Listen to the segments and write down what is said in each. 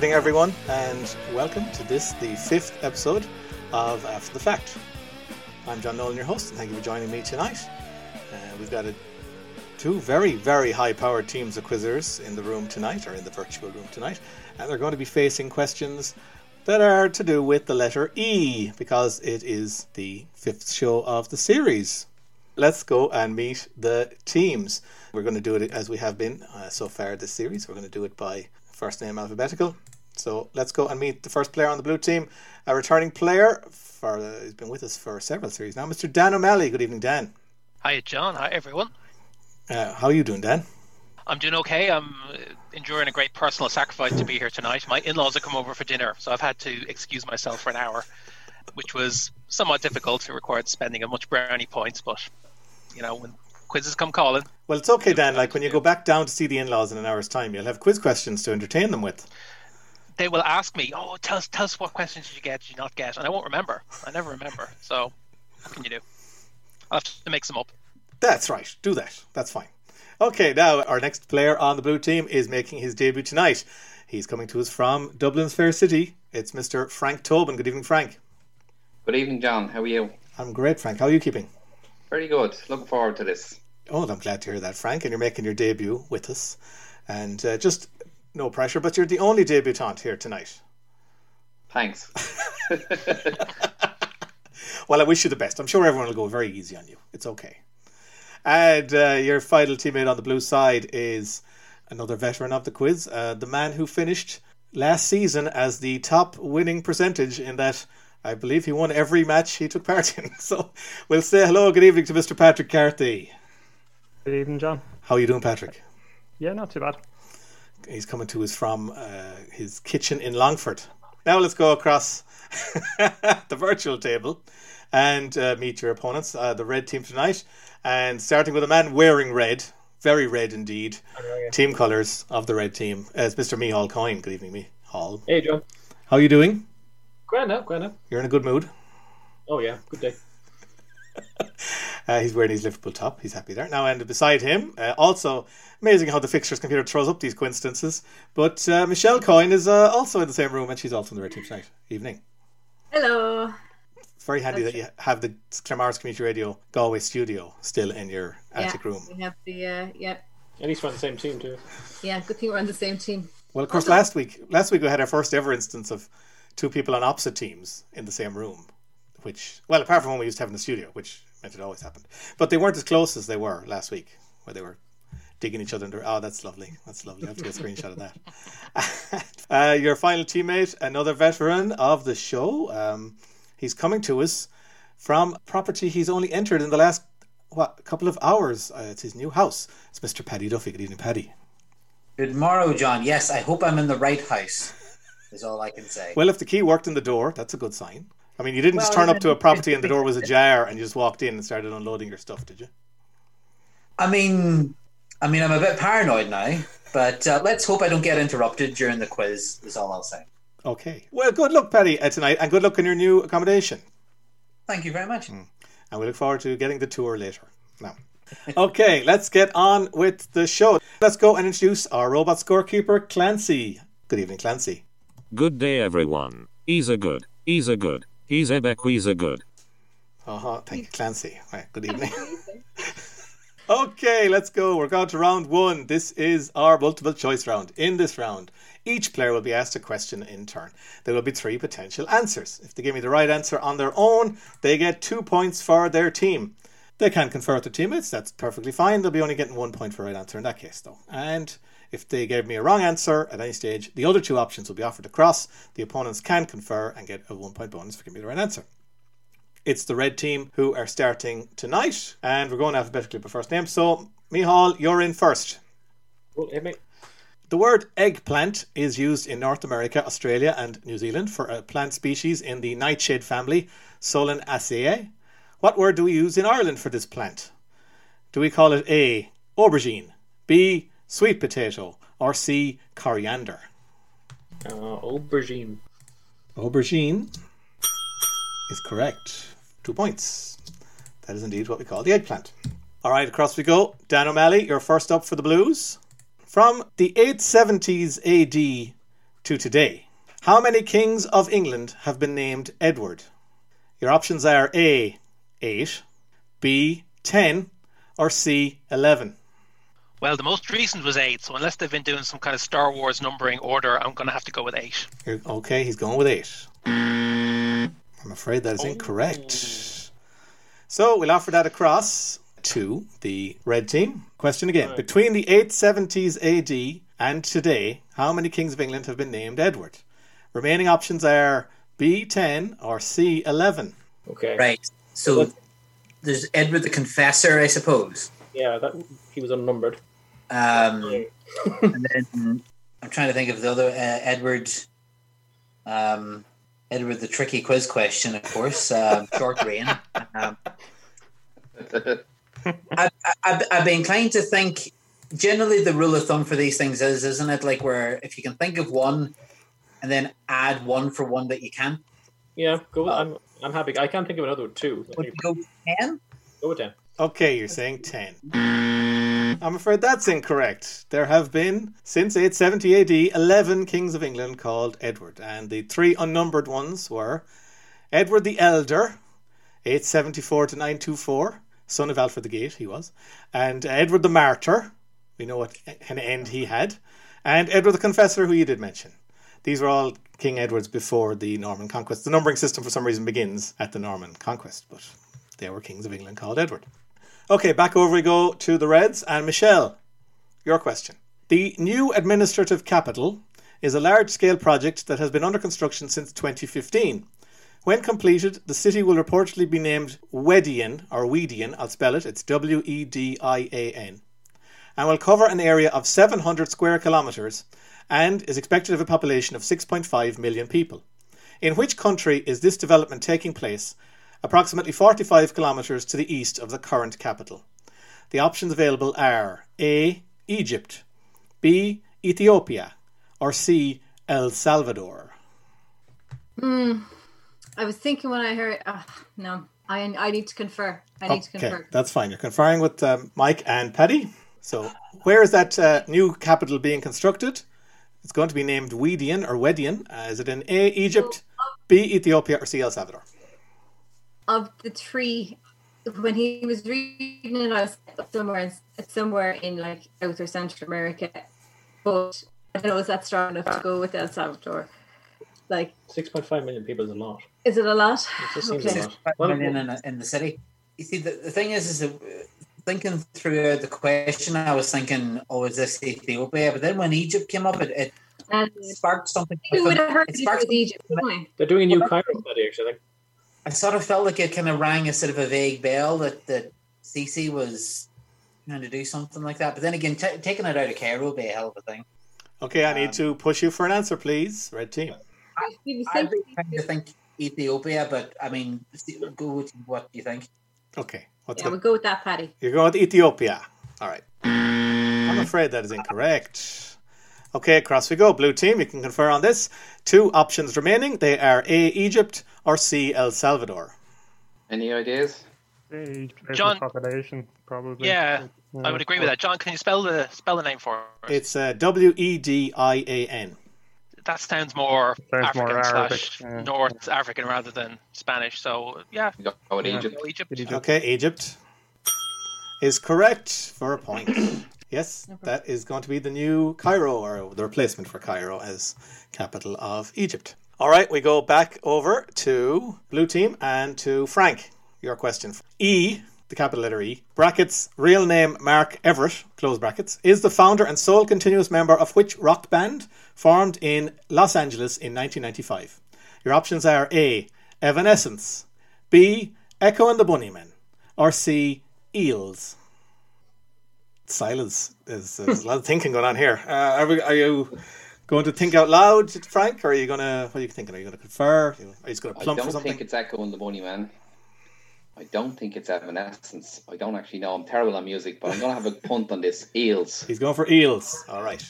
Evening, everyone, and welcome to this, the fifth episode of After the Fact. I'm John Nolan, your host, and thank you for joining me tonight. Uh, we've got a, two very, very high powered teams of quizzers in the room tonight, or in the virtual room tonight, and they're going to be facing questions that are to do with the letter E, because it is the fifth show of the series. Let's go and meet the teams. We're going to do it as we have been uh, so far this series. We're going to do it by first name alphabetical. So let's go and meet the first player on the blue team, a returning player for uh, he's been with us for several series now, Mr. Dan O'Malley. Good evening, Dan. Hi, John. Hi, everyone. Uh, how are you doing, Dan? I'm doing okay. I'm uh, enduring a great personal sacrifice to be here tonight. My in-laws have come over for dinner, so I've had to excuse myself for an hour, which was somewhat difficult. It required spending a much brownie points, but you know when quizzes come calling. Well, it's okay, Dan. Like when you go back down to see the in-laws in an hour's time, you'll have quiz questions to entertain them with. They will ask me, "Oh, tell us, tell us what questions did you get? Did you not get?" And I won't remember. I never remember. So, what can you do? I'll have to make some up. That's right. Do that. That's fine. Okay, now our next player on the blue team is making his debut tonight. He's coming to us from Dublin's Fair City. It's Mr. Frank Tobin. Good evening, Frank. Good evening, John. How are you? I'm great, Frank. How are you keeping? Very good. Looking forward to this. Oh, I'm glad to hear that, Frank. And you're making your debut with us. And uh, just no pressure, but you're the only debutante here tonight. Thanks. Well, I wish you the best. I'm sure everyone will go very easy on you. It's okay. And uh, your final teammate on the blue side is another veteran of the quiz, uh, the man who finished last season as the top winning percentage in that I believe he won every match he took part in. So we'll say hello, good evening to Mr. Patrick Carthy. Good evening, John. How are you doing, Patrick? Yeah, not too bad. He's coming to us from uh, his kitchen in Longford. Now let's go across the virtual table and uh, meet your opponents, uh, the red team tonight. And starting with a man wearing red, very red indeed, team colours of the red team, as Mr. Mihal Coyne. Good evening, Mihal. Hey, John. How are you doing? Grand now, grand now. You're in a good mood. Oh, yeah, good day. Uh, he's wearing his Liverpool top. He's happy there. Now, and beside him, uh, also amazing how the fixtures computer throws up these coincidences. But uh, Michelle Coyne is uh, also in the same room, and she's also in the red team tonight. Evening. Hello. It's very handy that you have the Clamars Community Radio Galway studio still in your attic room. We have the uh, yeah, At least we're on the same team, too. yeah. Good thing we're on the same team. Well, of course, last week, last week we had our first ever instance of two people on opposite teams in the same room, which, well, apart from when we used to have in the studio, which meant it always happened, but they weren't as close as they were last week, where they were digging each other under. Oh, that's lovely. That's lovely. I have to get a screenshot of that. uh, your final teammate, another veteran of the show. Um, he's coming to us from property he's only entered in the last what couple of hours. Uh, it's his new house. It's Mr. Paddy Duffy. Good evening, Paddy. Good morrow, John. Yes, I hope I'm in the right house. Is all I can say. Well, if the key worked in the door, that's a good sign. I mean, you didn't just turn up to a property and the door was ajar and you just walked in and started unloading your stuff, did you? I mean, I mean, I'm a bit paranoid now, but uh, let's hope I don't get interrupted during the quiz. Is all I'll say. Okay. Well, good luck, Paddy, uh, tonight, and good luck in your new accommodation. Thank you very much. And we look forward to getting the tour later. Now, okay, let's get on with the show. Let's go and introduce our robot scorekeeper, Clancy. Good evening, Clancy. Good day, everyone. He's a good. He's a good. He's a a good. Uh-huh. Thank you, Clancy. Right, good evening. okay, let's go. We're going to round one. This is our multiple choice round. In this round, each player will be asked a question in turn. There will be three potential answers. If they give me the right answer on their own, they get two points for their team. They can confer with their teammates, that's perfectly fine. They'll be only getting one point for right answer in that case, though. And if they gave me a wrong answer at any stage, the other two options will be offered across. The opponents can confer and get a one point bonus for giving me the right answer. It's the red team who are starting tonight, and we're going alphabetically by first name. So, Mihal, you're in first. Well, me. The word eggplant is used in North America, Australia, and New Zealand for a plant species in the nightshade family, Solanaceae. What word do we use in Ireland for this plant? Do we call it A. Aubergine, B. Sweet potato, or C. Coriander? Uh, aubergine. Aubergine is correct. Two points. That is indeed what we call the eggplant. All right, across we go. Dan O'Malley, you're first up for the Blues. From the 870s AD to today, how many kings of England have been named Edward? Your options are A. 8, B. 10, or C. 11. Well, the most recent was eight, so unless they've been doing some kind of Star Wars numbering order, I'm going to have to go with eight. Okay, he's going with 8. I'm afraid that is incorrect. Oh. So we'll offer that across to the red team. Question again. Between the 870s AD and today, how many kings of England have been named Edward? Remaining options are B10 or C11. Okay. Right. So there's Edward the Confessor, I suppose. Yeah, that he was unnumbered. Um, and then I'm trying to think of the other uh, Edward. Um, Edward the tricky quiz question, of course. Um, short rain. Um, I, I, I'd be inclined to think. Generally, the rule of thumb for these things is, isn't it, like where if you can think of one, and then add one for one that you can't. Yeah, go. With, I'm I'm happy. I can't think of another two. Would you go ten? Go with ten. Okay, you're saying 10. Mm-hmm. I'm afraid that's incorrect. There have been, since 870 AD, 11 kings of England called Edward, and the three unnumbered ones were Edward the Elder, 874 to 924, son of Alfred the Great, he was, and Edward the Martyr, we know what an end he had, and Edward the Confessor, who you did mention. These were all King Edwards before the Norman conquest. The numbering system, for some reason, begins at the Norman conquest, but they were kings of England called Edward. Okay, back over we go to the Reds. And Michelle, your question. The new administrative capital is a large scale project that has been under construction since 2015. When completed, the city will reportedly be named Wedian, or Wedian, I'll spell it, it's W E D I A N, and will cover an area of 700 square kilometres and is expected to have a population of 6.5 million people. In which country is this development taking place approximately 45 kilometres to the east of the current capital. The options available are A. Egypt, B. Ethiopia, or C. El Salvador. Hmm. I was thinking when I heard. Uh, no, I I need to confer. I need to Okay, confer. that's fine. You're conferring with um, Mike and Paddy. So, where is that uh, new capital being constructed? It's going to be named Wedian or Wedian. Uh, is it in A. Egypt, B. Ethiopia, or C. El Salvador? Of the three, when he was reading it, I was somewhere in, somewhere in like South or Central America, but I don't know is that strong enough to go with El Salvador? Like, Six point five million people is a lot. is it a lot? It just seems Okay. a lot. Well, million in, in the city. You see, the, the thing is, is that uh, thinking through the question, I was thinking, oh, is this Ethiopia? But then when Egypt came up, it, it And sparked something. we would have heard it it sparked Egypt, wouldn't? They're doing a new Cairo study actually. I sort of felt like it kind of rang a sort of a vague bell that that Sisi was trying to do something like that. But then again, t- taking it out of Cairo would be a hell of a thing. Okay, I need Um, to push you for an answer, please. Red team. We was I'd be thinking trying to think Ethiopia, but I mean, see- go with what you think. Okay, what's yeah, the we'll go with that, Paddy. You're going with Ethiopia. All right. I'm afraid that is incorrect. Okay, across we go. Blue team, you can confer on this. Two options remaining. They are A. Egypt or C. El Salvador. Any ideas? Age John- population, probably. Yeah, I would agree with that. John, can you spell the spell the name for us? It's uh, W E D I A N. that sounds more Sounds African more Arabic, slash yeah. North African rather than Spanish. So yeah, Go go with Yeah. Egypt. Egypt. Okay, Egypt is correct for a point. Yes, that is going to be the new Cairo or the replacement for Cairo as capital of Egypt. All right, we go back over to blue team and to Frank. Your question. E, the capital letter E, brackets, real name Mark Everett, close brackets, is the founder and sole continuous member of which rock band formed in Los Angeles in 1995? Your options are A, Evanescence, B, Echo and the Bunnymen, or C, Eels. Silence. There's, there's a lot of thinking going on here. Uh, are, we, are you going to think out loud, Frank, or are you going to? What are you thinking? Are you going to confer? Are you just going to I plump for don't think it's Echo and the Bunnymen. I don't think it's Evanescence. I don't actually know. I'm terrible on music, but I'm going to have a punt on this. Eels. He's going for eels. All right,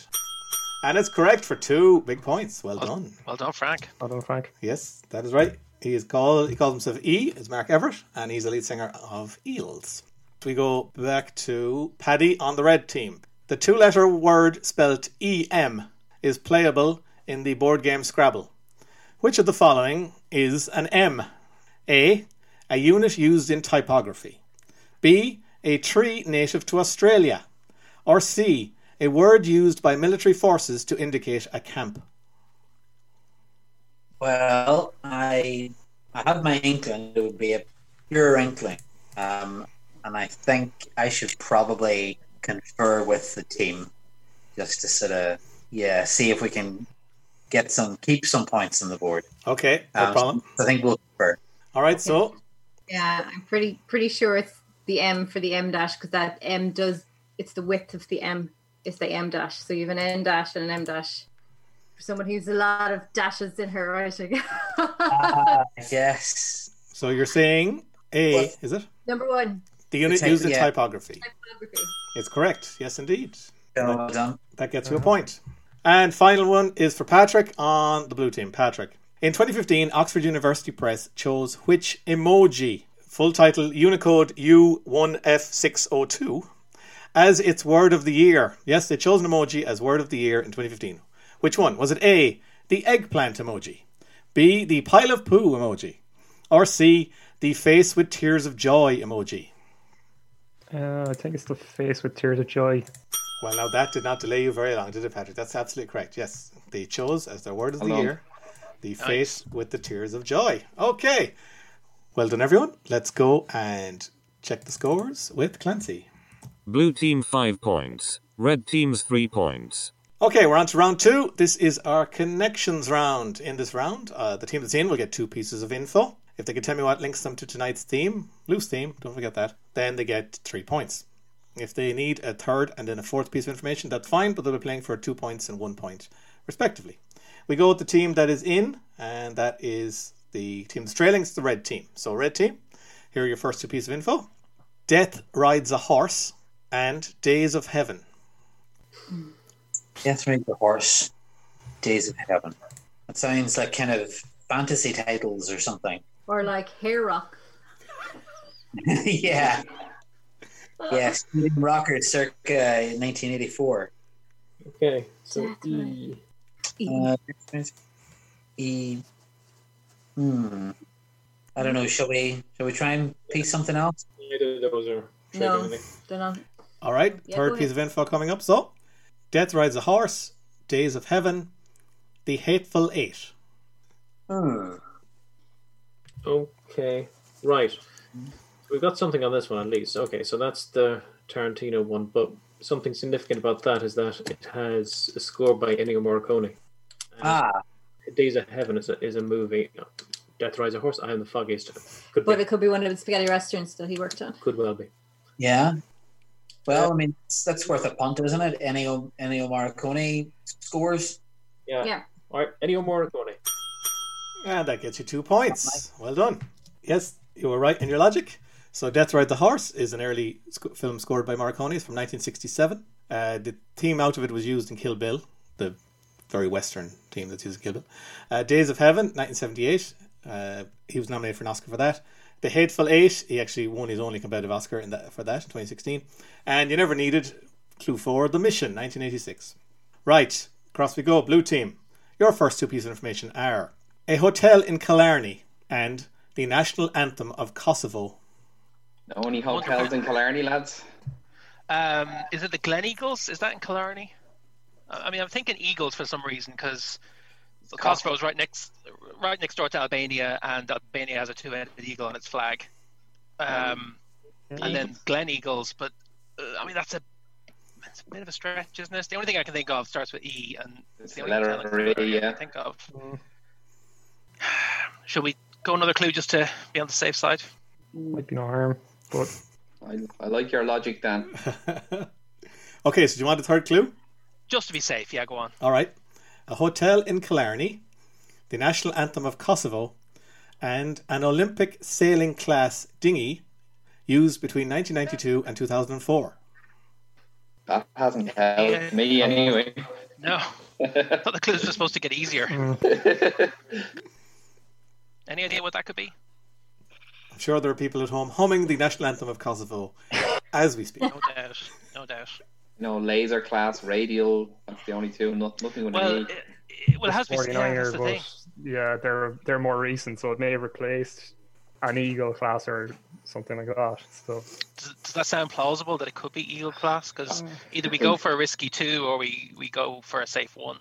and it's correct for two big points. Well done. Well done, Frank. Well done, Frank. Yes, that is right. He is called. He calls himself E. Is Mark Everett, and he's the lead singer of Eels. We go back to Paddy on the red team. The two-letter word spelt E M is playable in the board game Scrabble. Which of the following is an M? A. A unit used in typography. B. A tree native to Australia. Or C. A word used by military forces to indicate a camp. Well, I I have my inkling it would be a pure inkling, um, and I think I should probably confer with the team just to sort of yeah see if we can get some keep some points on the board. Okay, no Um, problem. I think we'll confer. All right, so Yeah, I'm pretty pretty sure it's the M for the em dash because that M does it's the width of the M. It's the em dash. So you have an en dash and an em dash. For someone who's a lot of dashes in her writing. Uh, yes. So you're saying A, What? is it? Number one, The unit Type- used in yeah. typography. typography. It's correct. Yes, indeed. Well done. That gets you a point. And final one is for Patrick on the blue team. Patrick. In 2015, Oxford University Press chose which emoji, full title Unicode U1F602, as its word of the year. Yes, they chose an emoji as word of the year in 2015. Which one? Was it A, the eggplant emoji, B, the pile of poo emoji, or C, the face with tears of joy emoji? Uh, I think it's the face with tears of joy. Well, now that did not delay you very long, did it, Patrick? That's absolutely correct. Yes, they chose as their word of the year the face with the tears of joy. Okay, well done, everyone. Let's go and check the scores with Clancy. Blue team 5 points. Red team's 3 points. Okay, we're on to round two. This is our connections round. In this round, uh, the team that's in will get two pieces of info. If they can tell me what links them to tonight's theme, loose theme, don't forget that, then they get three points. If they need a third and then a fourth piece of information, that's fine, but they'll be playing for two points and one point, respectively. We go with the team that is in, and that is the team that's trailing. It's the red team. So, red team, here are your first two pieces of info Death Rides a Horse and Days of Heaven. Death Rides a Horse, Days of Heaven. That sounds like kind of fantasy titles or something. Or like hair rock. yeah. Yeah, Stephen Rocker circa 1984. Okay, so Definitely. E. Uh, e. Hmm. I don't know. Shall we? Shall we try and piece something else? Neither of those are No, they're not. All right, Yeah, third piece of info coming up. So, Death Rides a Horse, Days of Heaven, The Hateful Eight. Hmm. Okay, right. We've got something on this one at least. Okay, so that's the Tarantino one, but something significant about that is that it has a score by Ennio Morricone. And Ah, Days of Heaven is a, is a movie. Death Rides a Horse. I am the foggiest. Could But be, it could be one of the spaghetti restaurants that he worked on. could well be. yeah. Well, I mean, that's, that's worth a punt, isn't it? Ennio Ennio Morricone scores. Yeah. Yeah. All right, Ennio Morricone. And that gets you two points. Well done. Yes, you were right in your logic. So, Death Ride the Horse is an early sc- film scored by Morricone. It's from 1967. Uh, the theme out of it was used in Kill Bill, the very Western theme that's used in Kill Bill. Uh, Days of Heaven, 1978. Uh, he was nominated for an Oscar for that. The Hateful Eight, he actually won his only competitive Oscar in that, for that in 2016. And You Never Needed, clue four, The Mission, 1986. Right, across we go. Blue team. Your first two pieces of information are a hotel in Killarney and the national anthem of Kosovo. No any hotels in Killarney, lads. Um, is it the Glen Eagles? Is that in Killarney? I I mean, I'm thinking Eagles for some reason because Kosovo is right next, right next door to Albania, and Albania has a two-headed eagle on its flag. Um, and then Glen Eagles, but uh, I mean that's a it's a bit of a stretch, isn't it? The only thing I can think of starts with E, and It's the the only letter hotel in Killarney E, I can yeah. think of. Should we go another clue just to be on the safe side? Might be no harm, but I, I like your logic, Dan. Okay, so do you want a third clue? Just to be safe, yeah, go on. All right. A hotel in Killarney, the national anthem of Kosovo, and an Olympic sailing class dinghy used between 1992 and 2004. That hasn't helped Yeah. me anyway. No, I thought the clues were supposed to get easier. Any idea what that could be? I'm sure there are people at home humming the national anthem of Kosovo as we speak. No doubt, no doubt. no, laser class, radial. That's the only two. Not, nothing with Well, an it, it, well, it has to be. Yeah, that's the but thing. yeah, they're they're more recent, so it may have replaced an Eagle class or something like that. So Does, does that sound plausible that it could be Eagle class? Because uh, either we go for a risky two or we, we go for a safe one.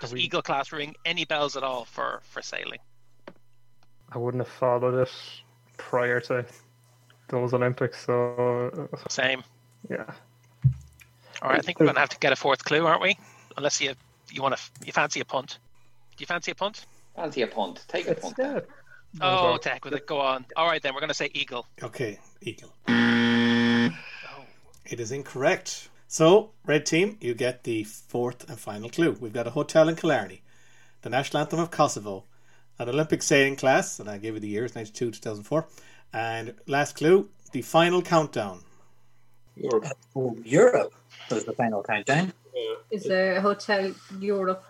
Does we- Eagle class ring any bells at all for, for sailing? I wouldn't have followed it prior to those Olympics. So uh, Same. yeah, All right, I think we're gonna have to get a fourth clue, aren't we? Unless you you want to you fancy a punt. Do you fancy a punt? Fancy a punt. Take a it's punt. yeah. Oh, to heck with it. Go on. All right, then we're gonna say Eagle. Okay, Eagle. Oh, It is incorrect. So, red team, you get the fourth and final clue. We've got a hotel in Killarney, the national anthem of Kosovo, an Olympic sailing class, and I gave you the years 92 2004. And last clue, the final countdown. Europe. Oh, Europe was the final countdown. Is there a hotel Europe?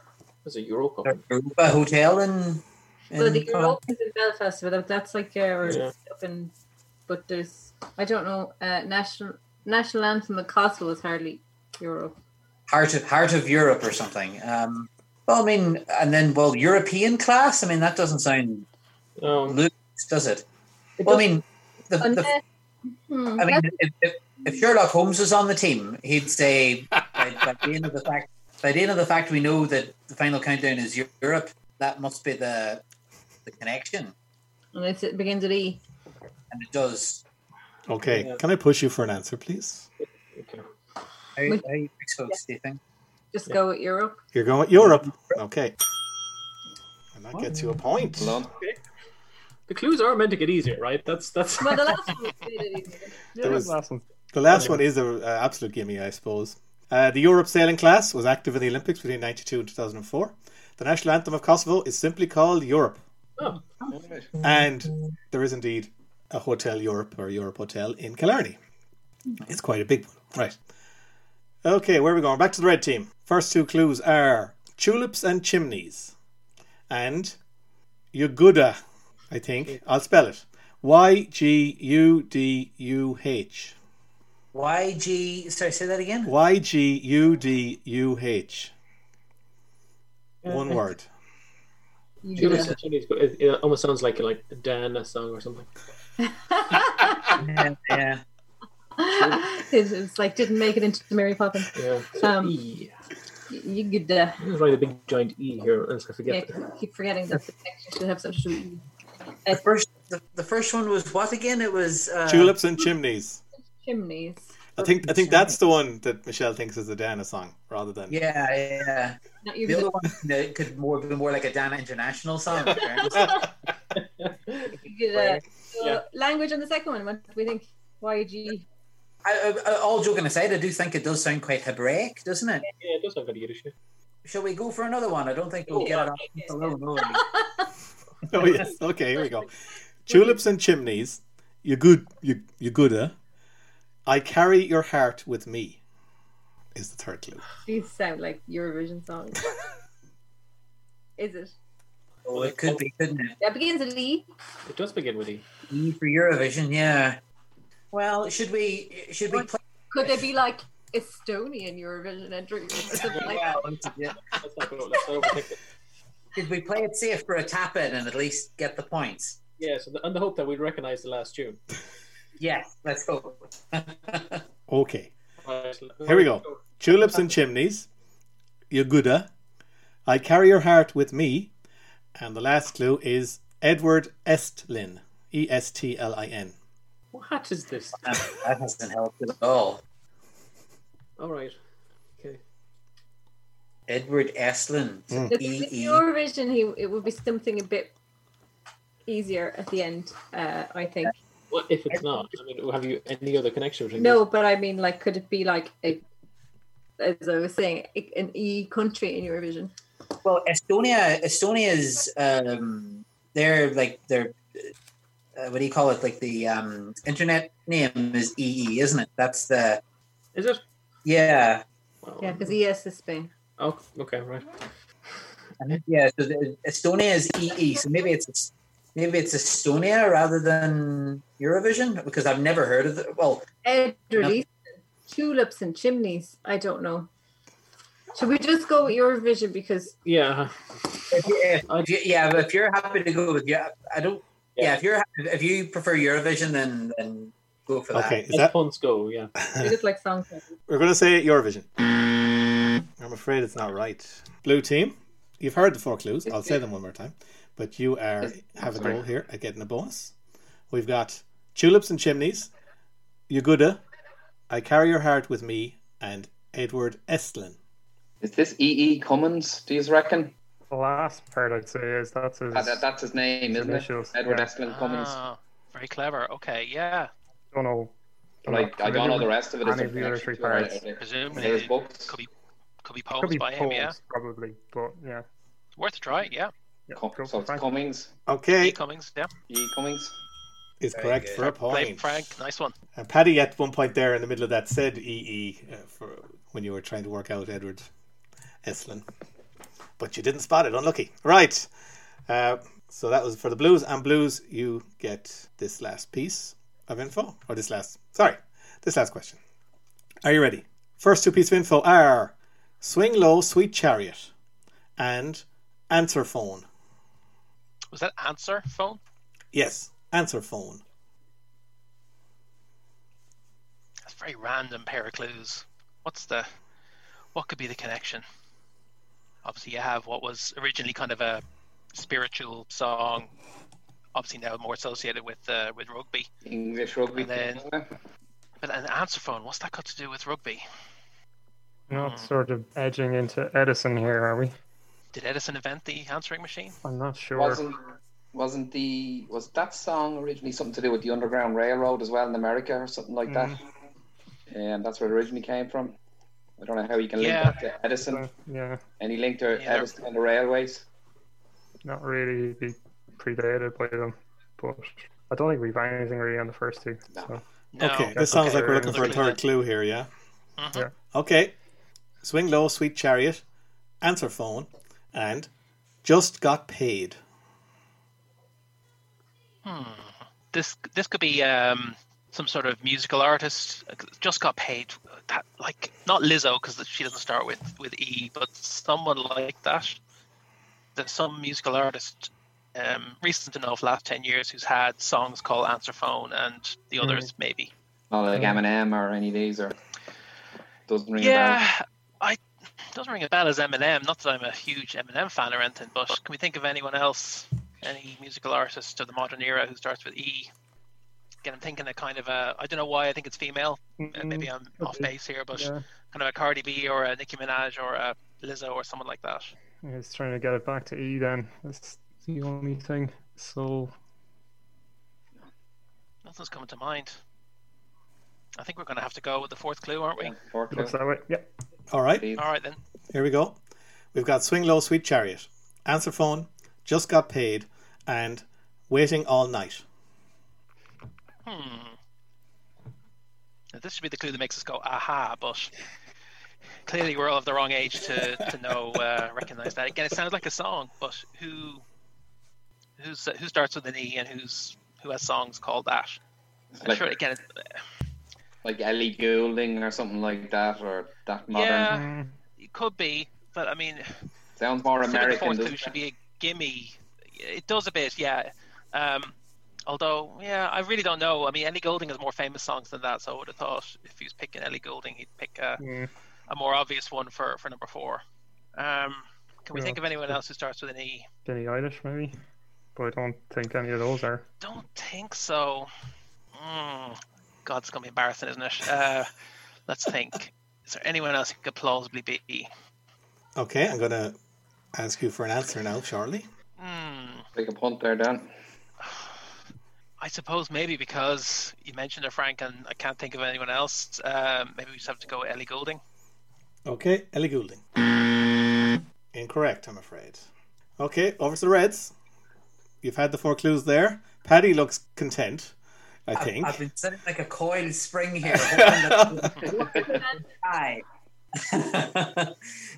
There's a Europa. Europa Hotel in. in Well, the Europe is in Belfast, but that's like uh, Yeah. up in. But there's I don't know. Uh, national national anthem of Kosovo is hardly Europe. Heart of Heart of Europe or something. Um, well, I mean, and then well, European class. I mean, that doesn't sound Um, loose, does it? It Well, I mean, the, the, hmm, I mean, if, if, if Sherlock Holmes was on the team, he'd say by, by the end of the fact by the end of the fact we know that the final countdown is Europe. That must be the the connection, unless it begins with E. and it does. Okay, Yeah. can I push you for an answer, please? okay. How, how you so, Stephen? Just go with Europe. You're going with Europe. Okay. And that gets you a point. Hold on. The clues are meant to get easier, right? That's that's. Well, the last one was really easy. There was- last one. The last one is an absolute gimme, I suppose. Uh, the Europe sailing class was active in the Olympics between 92 and 2004. The national anthem of Kosovo is simply called Europe. Oh, And there is indeed a Hotel Europe or Europe Hotel in Killarney. It's quite a big one. Right. Okay, where are we going? Back to the red team. First two clues are tulips and chimneys. And Yuguda, I think. I'll spell it. Y G U D U H. Y G. Sorry, say that again. Y G U D U H. One word. You Julius do and Chimneys, but it, it almost sounds like like Dan a Dan song or something. yeah, yeah. That. it's, it's like didn't make it into Mary Poppins. Yeah. So Um, E. You could uh, I'm gonna a big giant E here, and I forget. yeah, keep forgetting that the text should have such a E. The first, the, the first one was what again? It was uh, Tulips and chimneys. chimneys. I think I think that's the one that Michelle thinks is a Dana song rather than Yeah, yeah. Not The other one uh, could more be more like a Dana International song. in you could, uh, so Yeah. language on the second one. What do we think? YG. I, I, I- all joking aside, I do think it does sound quite Hebraic, doesn't it? Yeah, it does sound kind of Yiddish. yeah. Shall we go for another one? I don't think we'll Oh, get it off alone. will we? Oh yes, okay, here we go. Tulips and chimneys. You're good You're you gooda. I carry your heart with me. Is the third clue. These sound like Eurovision songs. Is it? Oh, it could be, couldn't it? That begins with E. It does begin with E. E for Eurovision, yeah. Well, should we should we play? Could they be like Estonian Eurovision entry or something like Yeah, that? yeah. Let's not, go, let's not overthink it. Should we play it safe for a tap in and at least get the points? Yeah, so and the hope that we'd recognise the last tune. Yes, let's go. Okay. Here we go. Tulips and chimneys. You gooda. I carry your heart with me. And the last clue is Edward Estlin. E S T L I N. What is this? that hasn't helped at all. All right. Okay. Edward Estlin. Mm. If E it's E. Eurovision, he it would be something a bit easier at the end. Uh, I think. What if it's not? I mean, have you any other connection between? No, but I mean, like, could it be like a, as I was saying, an E country in Eurovision? Well, Estonia, Estonia's um, they're like their uh, what do you call it? Like the um, internet name is EE, isn't it? That's the Is it? yeah. Well, Yeah, because ES is Spain. Oh, okay, right. Yeah, so the, Estonia is EE, so maybe it's maybe it's Estonia rather than Eurovision because I've never heard of it. Well, Ed released tulips and chimneys. I don't know. Should we just go with Eurovision because Yeah. if you, if, if yeah, but if you're happy to go with yeah, I don't. Yeah, if you're if you prefer Eurovision, then then go for that. Okay, is that punts go. Yeah. we just like songs? we're going to say Eurovision? I'm afraid it's not right. Blue team, you've heard the four clues. I'll say them one more time, but you are have a goal here at getting a bonus. We've got tulips and chimneys, Yuguda, I carry your heart with me, and Edward Estlin. Is this E. E. Cummings? Do you reckon? The last part I'd say is that's his. That, that- that's his name, isn't initials, it? Edward yeah. Estlin Cummings. Ah, very clever. Okay, yeah. don't know. But I, I don't know the rest of it. Is Any of the other three it? parts. Presumably, are there it books? could be could be Could poems be by him. Yeah, probably, but yeah. worth a try. Yeah, yeah Co- so it's Cummings. Okay, E. Cummings. Yeah, E. Cummings. is Very correct good. for a play point. Frank. Nice one. And Paddy at one point there in the middle of that said EE uh, for when you were trying to work out Edward Estlin. But you didn't spot it, unlucky. Right. Uh, so that was for the blues. And blues, you get this last piece of info. Or this last, sorry, this last question. Are you ready? First two pieces of info are Swing Low, Sweet Chariot and Answer Phone. Was that answer phone? Yes, Answer Phone. That's a very random pair of clues. What's the what could be the connection? Obviously, you have what was originally kind of a spiritual song. Obviously, now more associated with uh, with rugby. English rugby. And then- But an answer phone, what's that got to do with rugby? Not sort of edging into Edison here, are we? Did Edison invent the answering machine? I'm not sure. Wasn't wasn't the was that song originally something to do with the Underground Railroad as well in America or something like that? And that's where it originally came from. I don't know how you can link Yeah. that to Edison. Uh, yeah, Any link to Yeah. Edison and the railways? not really be predated by them, but I don't think we've anything really on the first two. So No. okay, this sounds okay. like we're looking for a Another clue third clue here, yeah? Mhm. Yeah. Okay. Swing Low, Sweet Chariot, Answer Phone, and Just Got Paid. Hmm. This this could be um, some sort of musical artist. Just got paid. That like not Lizzo because she doesn't start with with E, but someone like that. There's some musical artist, um, recent enough, last ten years, who's had songs called Answer Phone, and the others maybe. Not like Mm. Eminem or any of these, or doesn't ring a Yeah, I doesn't ring a bell as Eminem. Not that I'm a huge Eminem fan or anything, but can we think of anyone else, any musical artist of the modern era who starts with E? Again, I'm thinking a kind of a I don't know why I think it's female. Uh, maybe I'm could off base here, but yeah, kind of a Cardi B or a Nicki Minaj or a Lizzo or someone like that. he's trying to get it back to E. Then that's the only thing. So Nothing's coming to mind. I think we're going to have to go with the fourth clue, aren't we? Fourth Four looks clue, that way. Yeah, All right, please. All right then. here we go. We've got Swing Low, Sweet Chariot, Answer Phone, Just Got Paid, and Waiting All Night. Hmm. Now, this should be the clue that makes us go aha, but clearly we're all of the wrong age to to know uh, recognize that. Again, it sounds like a song, but who who's who starts with an E and who's who has songs called that? I'm Like, sure again, it, like Ellie Goulding or something like that, or that modern. yeah, it could be, but I mean, Sounds more like the American. fourth clue it? should be a gimme. It does a bit, yeah. Um, although, yeah, I really don't know. I mean, Ellie Goulding has more famous songs than that, so I would have thought if he was picking Ellie Goulding, he'd pick a, mm. a more obvious one for, for number four. Um, can we Yeah. think of anyone else who starts with an E? Billie Eilish maybe, but I don't think any of those are. Don't think so. Mm, God, it's going to be embarrassing, isn't it? Uh, let's think. Is there anyone else who could plausibly be? Okay, I'm going to ask you for an answer now, Charlie. Hmm. Take a punt there, Dan. I I suppose maybe because you mentioned her, Frank, and I can't think of anyone else. Um, maybe we just have to go with Ellie Goulding. Okay, Ellie Goulding. Incorrect, I'm afraid. Okay, over to the Reds. You've had the four clues there. Paddy looks content, I I've, think. I've been sitting like a coiled spring here. hoping Hi.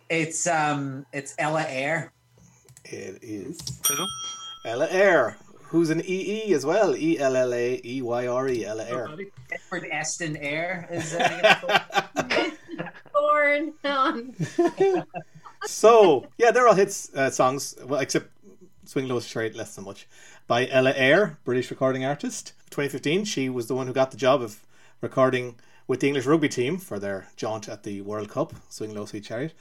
it's um, it's Ella Eyre. It is Who? Ella Eyre, who's an EE as well. E L L A E Y R E, Air. Edward Eston Air is. Born on. so yeah, they're all hits uh, songs. Well, except Swing Low Straight less than much. By Ella Eyre, British recording artist. 2015, she was the one who got the job of recording with the English rugby team for their jaunt at the World Cup. Swing Low Sweet Chariot.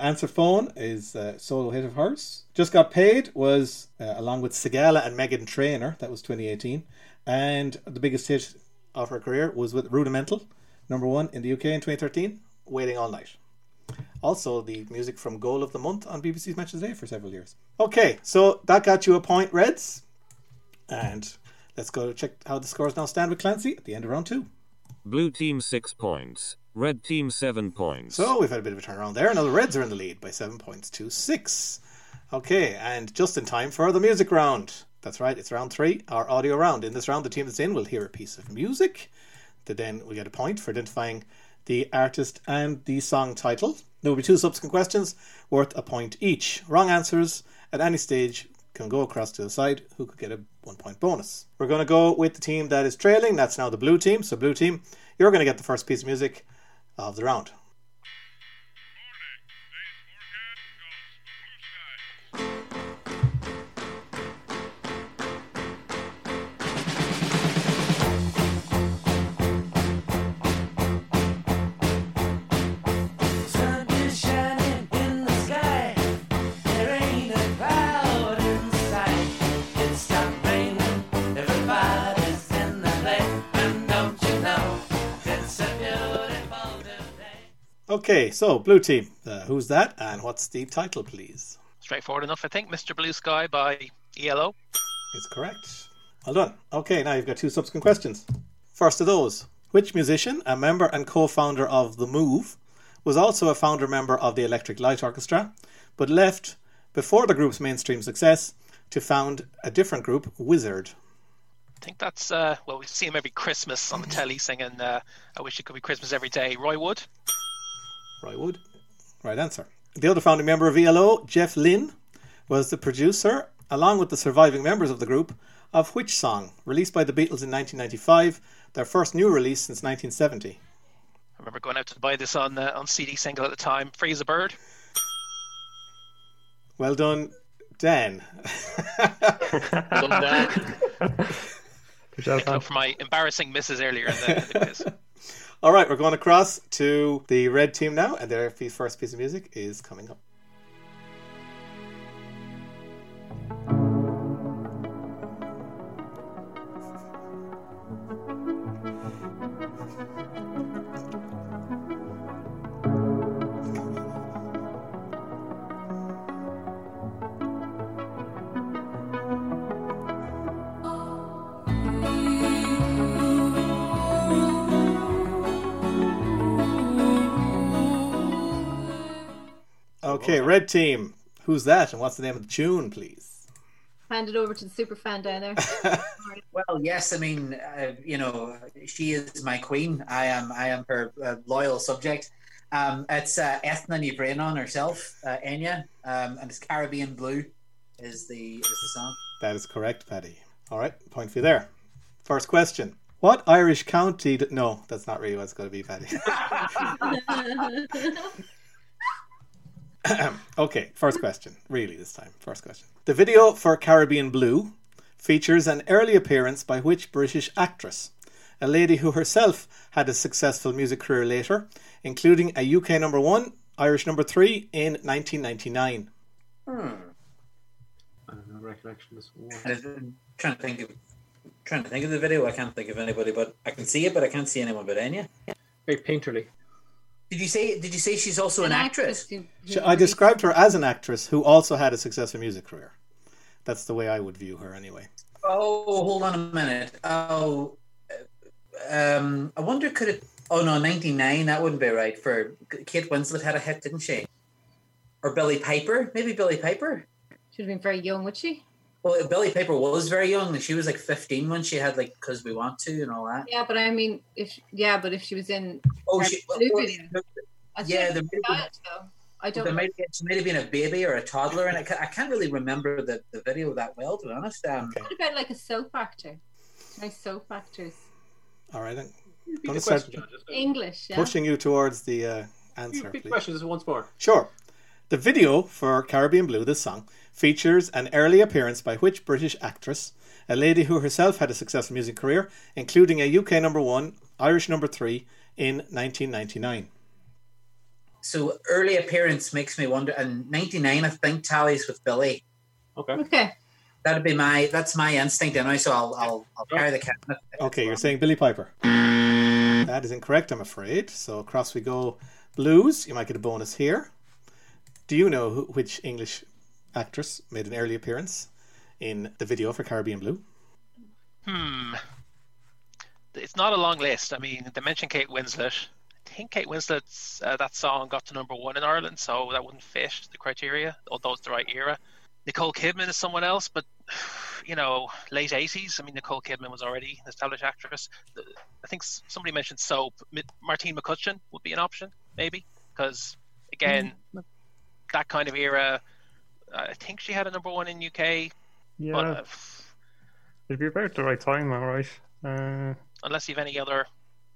Answer Phone is a solo hit of hers. Just Got Paid was uh, along with Sigala and Meghan Trainor. That was 2018. And the biggest hit of her career was with Rudimental, number one in the UK in 2013. Waiting All Night. Also, the music from Goal of the Month on BBC's Match of the Day for several years. Okay, so that got you a point, Reds. And let's go check how the scores now stand with Clancy at the end of round two. Blue team 6 points. Red team 7 points. So we've had a bit of a turnaround there. Now the Reds are in the lead by seven points to six. Okay, and just in time for the music round. That's right, it's round three, our audio round. In this round, the team that's in will hear a piece of music. That then we get a point for identifying the artist and the song title. There will be two subsequent questions worth a point each. Wrong answers at any stage can go across to the side who could get a one point bonus. We're going to go with the team that is trailing. That's now the blue team. So, blue team, you're going to get the first piece of music of the round. Okay, so blue team, uh, who's that and what's the title, please? Straightforward enough, I think. Mr. Blue Sky by ELO. It's correct. Well done. Okay, now you've got two subsequent questions. First of those Which musician, a member and co founder of The Move, was also a founder member of the Electric Light Orchestra, but left before the group's mainstream success to found a different group, Wizzard? I think that's, uh, well, we see him every Christmas on the telly singing uh, I Wish It Could Be Christmas Every Day. Roy Wood. Roy Wood. Right answer. The other founding member of ELO, Jeff Lynne, was the producer, along with the surviving members of the group, of which song, released by the Beatles in 1995, their first new release since 1970. I remember going out to buy this on uh, on CD single at the time. Free as a Bird. Well done, Dan. Well done, Dan. Good up for my embarrassing misses earlier in the, in the quiz. All right, we're going across to the red team now, and their first piece of music is coming up. Okay, red team. Who's that, and what's the name of the tune, please? Hand it over to the super fan down there. Well, yes, I mean, uh, you know, she is my queen. I am, I am her uh, loyal subject. Um, it's uh, Eithne Ní Bhraonáin herself, uh, Enya, um, and it's Caribbean Blue is the is the song. That is correct, Paddy. All right, point for you there. First question. What Irish county? D- no, that's not really what it's going to be, Paddy. okay, first question. Really, this time. First question. The video for Caribbean Blue features an early appearance by which British actress? A lady who herself had a successful music career later, including a UK number one, Irish number three in 1999. Hmm. I have no recollection of this one. I'm trying to think of trying to think of the video. I can't think of anybody, but I can see it, but I can't see anyone but Enya. Very painterly. Did you say? Did you say she's also an, actress? She- I described her as an actress who also had a successful music career. That's the way I would view her, anyway. Oh, hold on a minute. Oh, um, I wonder could it? Oh no, ninety nine. That wouldn't be right. For Kate Winslet had a hit, didn't she? Or Billie Piper? Maybe Billie Piper. She should have been very young, would she? Well, Billie Piper was very young. She was like fifteen when she had like "Cause We Want to" and all that. Yeah, but I mean, if yeah, but if she was in Oh, she, blue video. I yeah, still there think may have that, though. I been, don't there might, she might have been a baby or a toddler, and I can't, I can't really remember the, the video that well, to be honest. Um, What about like a soap actor? Nice soap actors. All right, I'm going to start question, John. English, yeah. pushing you towards the uh, answer, repeat the please. question just once more. Sure. The video for Caribbean Blue, this song, features an early appearance by which British actress, a lady who herself had a successful music career, including a UK number one, Irish number three in 1999. so early appearance makes me wonder. And ninety nine, I think, tallies with Billie. Okay. Okay. That'd be my that's my instinct anyway. So I'll I'll, I'll carry the cabinet. Okay, you're saying Billie Piper. That is incorrect, I'm afraid. So across we go. Blues, you might get a bonus here. Do you know who, which English actress made an early appearance in the video for Caribbean Blue? Hmm. It's not a long list. I mean, they mentioned Kate Winslet. I think Kate Winslet's uh, that song got to number one in Ireland, so that wouldn't fit the criteria, although it's the right era. Nicole Kidman is someone else, but you know, late eighties. I mean, Nicole Kidman was already an established actress. I think somebody mentioned soap. Martine McCutcheon would be an option, maybe, because again, that kind of era. I think she had a number one in UK, Yeah, but uh, it'd be about the right time, all right. Uh, unless you have any other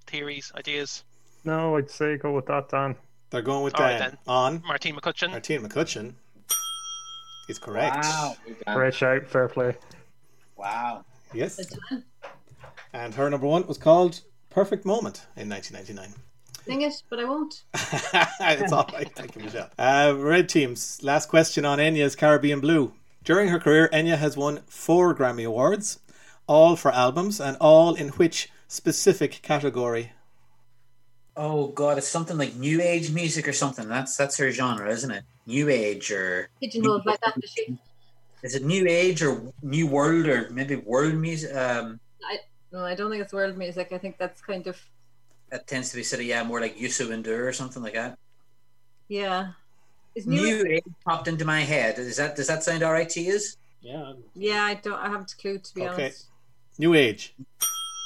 theories, ideas. no, I'd say go with that, Dan. They're going with All right, Dan. then. On Martine McCutcheon. Martine McCutcheon is correct. Wow, Great shout, fair play. wow. Yes. And her number one was called Perfect Moment in 1999. Sing it, but I won't. it's all right. Thank you, Michelle. Uh, red teams. Last question on Enya's Caribbean Blue. During her career, Enya has won four Grammy Awards, all for albums, and all in which specific category? Oh god, it's something like new age music or something. That's that's her genre, isn't it? New age or Pigeonholed like that, does she? is it new age or new world or maybe world music? Um, I, no, I don't think it's world music. I think that's kind of that tends to be sort of yeah, more like Youssou N'Dour or something like that. yeah. Is new? New age popped into my head. Is that does that sound all right to you? Yeah. Yeah, I don't. I haven't a clue to be Okay. honest. New Age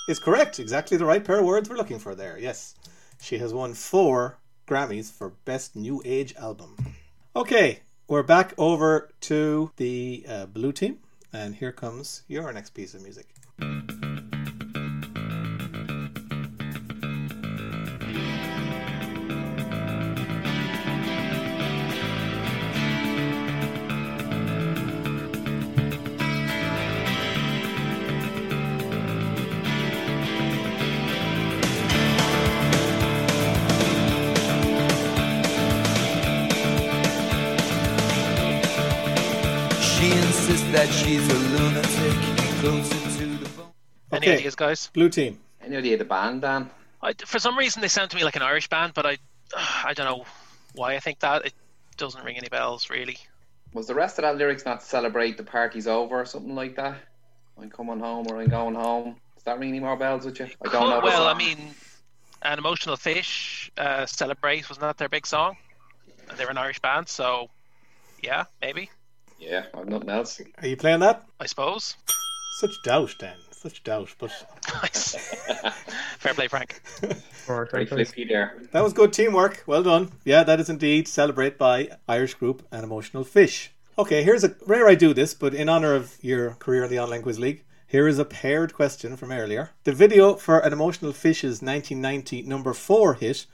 is correct. Exactly the right pair of words we're looking for there. Yes. She has won four Grammys for Best New Age Album. Okay, we're back over to the uh, blue team, and here comes your next piece of music. Any Okay. ideas, guys? Blue team. Any idea of the band, Dan? I, for some reason, they sound to me like an Irish band, but I, I don't know why I think that. It doesn't ring any bells, really. Was the rest of that lyrics not celebrate the party's over or something like that? I'm coming home or I'm going home. Does that ring any more bells with you? I don't know. the well, I mean, an emotional fish, uh, celebrate wasn't that their big song? They're an Irish band, so yeah, maybe. Yeah, I've nothing else. Are you playing that? I suppose. Such doubt, then. Such doubt. But nice. Fair play, Frank. Or Very flippy there. that was good teamwork. Well done. Yeah, that is indeed Celebrate by Irish group and Emotional Fish. Okay, here's a rare I do this, but in honor of your career in the Online Quiz League, here is a paired question from earlier. The video for An Emotional Fish's 1990 number four hit,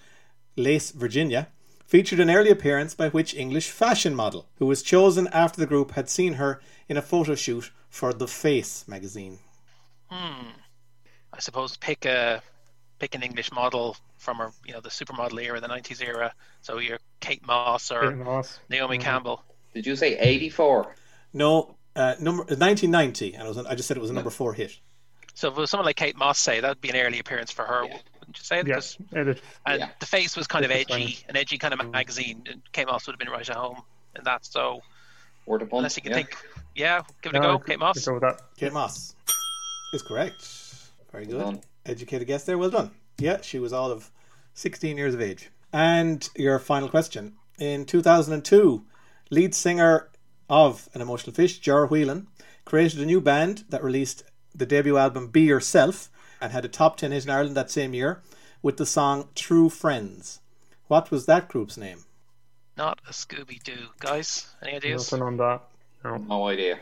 Lace Virginia, featured an early appearance by which English fashion model, who was chosen after the group had seen her in a photo shoot for The Face magazine. Hmm. I suppose pick a pick an English model from her, you know, the supermodel era, the '90s era. So you're Kate Moss or Kate Moss. Naomi Mhm. Campbell. Did you say 84? No, uh, number 1990, and it was I just said it was a number four hit. So if it was someone like Kate Moss, say that'd be an early appearance for her, wouldn't you say? Yeah, it is. and Yeah. the face was kind of edgy, fine. an edgy kind of mm. magazine. And Kate Moss would have been right at home in that. So Word of unless you can yeah. think Yeah, give it a go. Kate Moss. Go with that. Kate Moss is correct. Very good. Well. Educated guess there. Well done. Yeah, she was all of 16 years of age. And your final question. In 2002, lead singer of An Emotional Fish, Ger Whelan, created a new band that released the debut album Be Yourself and had a top 10 hit in Ireland that same year with the song True Friends. What was that group's name? Not a Scooby Doo, guys. Any ideas? Nothing on that. No. No idea.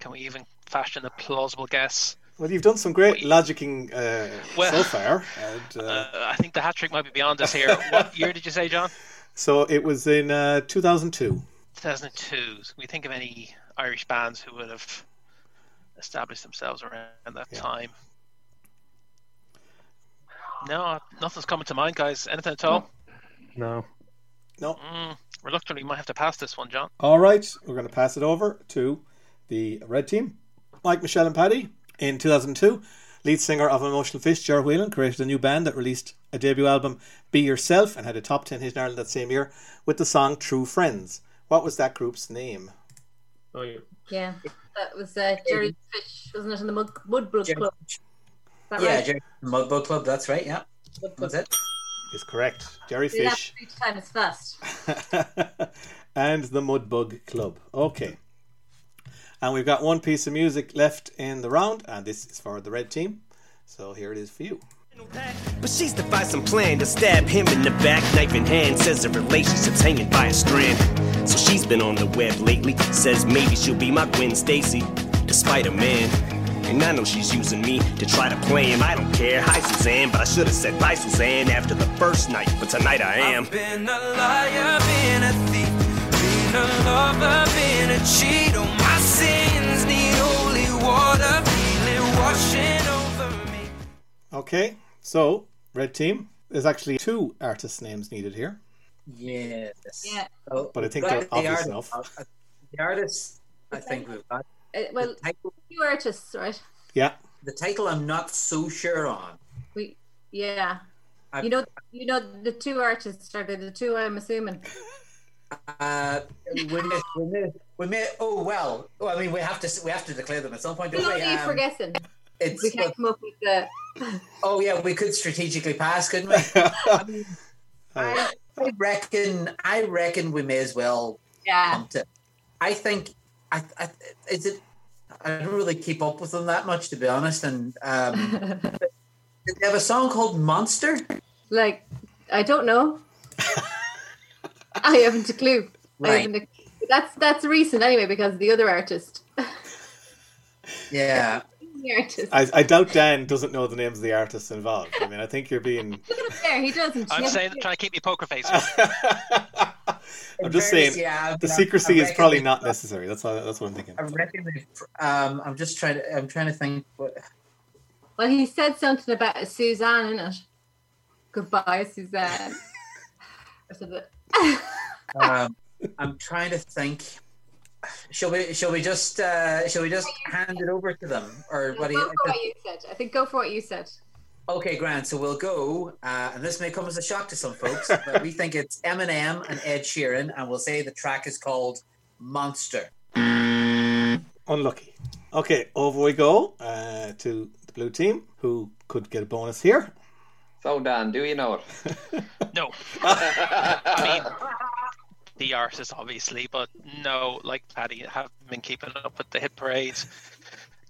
Can we even fashion a plausible guess? Well, you've done some great logicking uh, Well- so far. And, uh, Uh, I think the hat trick might be beyond us here. what year did you say, John? so it was in uh, 2002. 2002. Can we think of any Irish bands who would have established themselves around that time? No, nothing's coming to mind, guys. Anything at all? No. No. Mm, reluctantly, we might have to pass this one, John. All right, we're going to pass it over to the red team. Mike, Michelle, and Paddy. In 2002, lead singer of Emotional Fish, Ger Whelan, created a new band that released a debut album, Be Yourself, and had a top 10 hit in Ireland that same year with the song True Friends. What was that group's name? Oh, yeah. Yeah, that was uh, Jerry Fish, wasn't it, in the Mud, Mudbug Jerry- Club? Is that yeah, right? Jerry Mudbug Club. That's right. Yeah, that's it. Is correct. Jerry Do that Fish three times fast. and the Mudbug Club. Okay. And we've got one piece of music left in the round, and this is for the red team. So here it is for you. But she's devised some plan to stab him in the back, knife in hand. Says the relationship's hanging by a strand. So she's been on the web lately. Says maybe she'll be my Gwen Stacy, despite a man. And I know she's using me to try to play him. I don't care. Hi, Suzanne, but I should have said bye, Suzanne, after the first night. But tonight I am. I've been a liar, been a thief, been a lover, been a cheat. Oh, my sins need holy water, feel it washing over me. Okay, so red team. There's actually two artist names needed here. Yes. Yeah. So But I think we've they're got the obvious artist- enough. The artist, I think we've got. Uh, well, two artists, right? Yeah. The title I'm not so sure on. We, yeah. I- you know, you know the two artists are the two? I'm assuming. Uh, we may, we may, we may. Oh well. Oh, I mean, we have to we have to declare them at some point. We Don't don't we? Um, guessing. it's We can't come up with the. oh yeah, we could strategically pass, couldn't we? I, mean, I, I reckon. I reckon we may as well Yeah. to. I think. I, I is it. I don't really keep up with them that much, to be honest. And um, they have a song called "Monster." Like, I don't know. I haven't a clue. I Right. haven't a, that's that's recent anyway because the other artist. Yeah. The artist. I, I doubt Dan doesn't know the names of the artists involved. I mean, I think you're being. Look at him there. He doesn't. I'm saying, trying to keep me poker face. I'm just saying yeah, the I- I secrecy is probably not necessary. That's all, that's what I'm thinking. I reckon. they've- Um, I'm just trying to. I'm trying to think. What, Well, he said something about a Suzanne in it. Goodbye, Suzanne. or something. um, I'm trying to think. Shall we? Shall we just? Uh, shall we just hand it over to them, or what do you? for what you said. I think go for what you said. Okay, Grant. So we'll go, uh, and this may come as a shock to some folks, but we think it's Eminem and Ed Sheeran, and we'll say the track is called "Monster." Unlucky. Okay, over we go uh, to the blue team, who could get a bonus here. So, Dan, do you know it? No. I mean, the artist, obviously, but no, like Paddy, haven't been keeping up with the hit parades.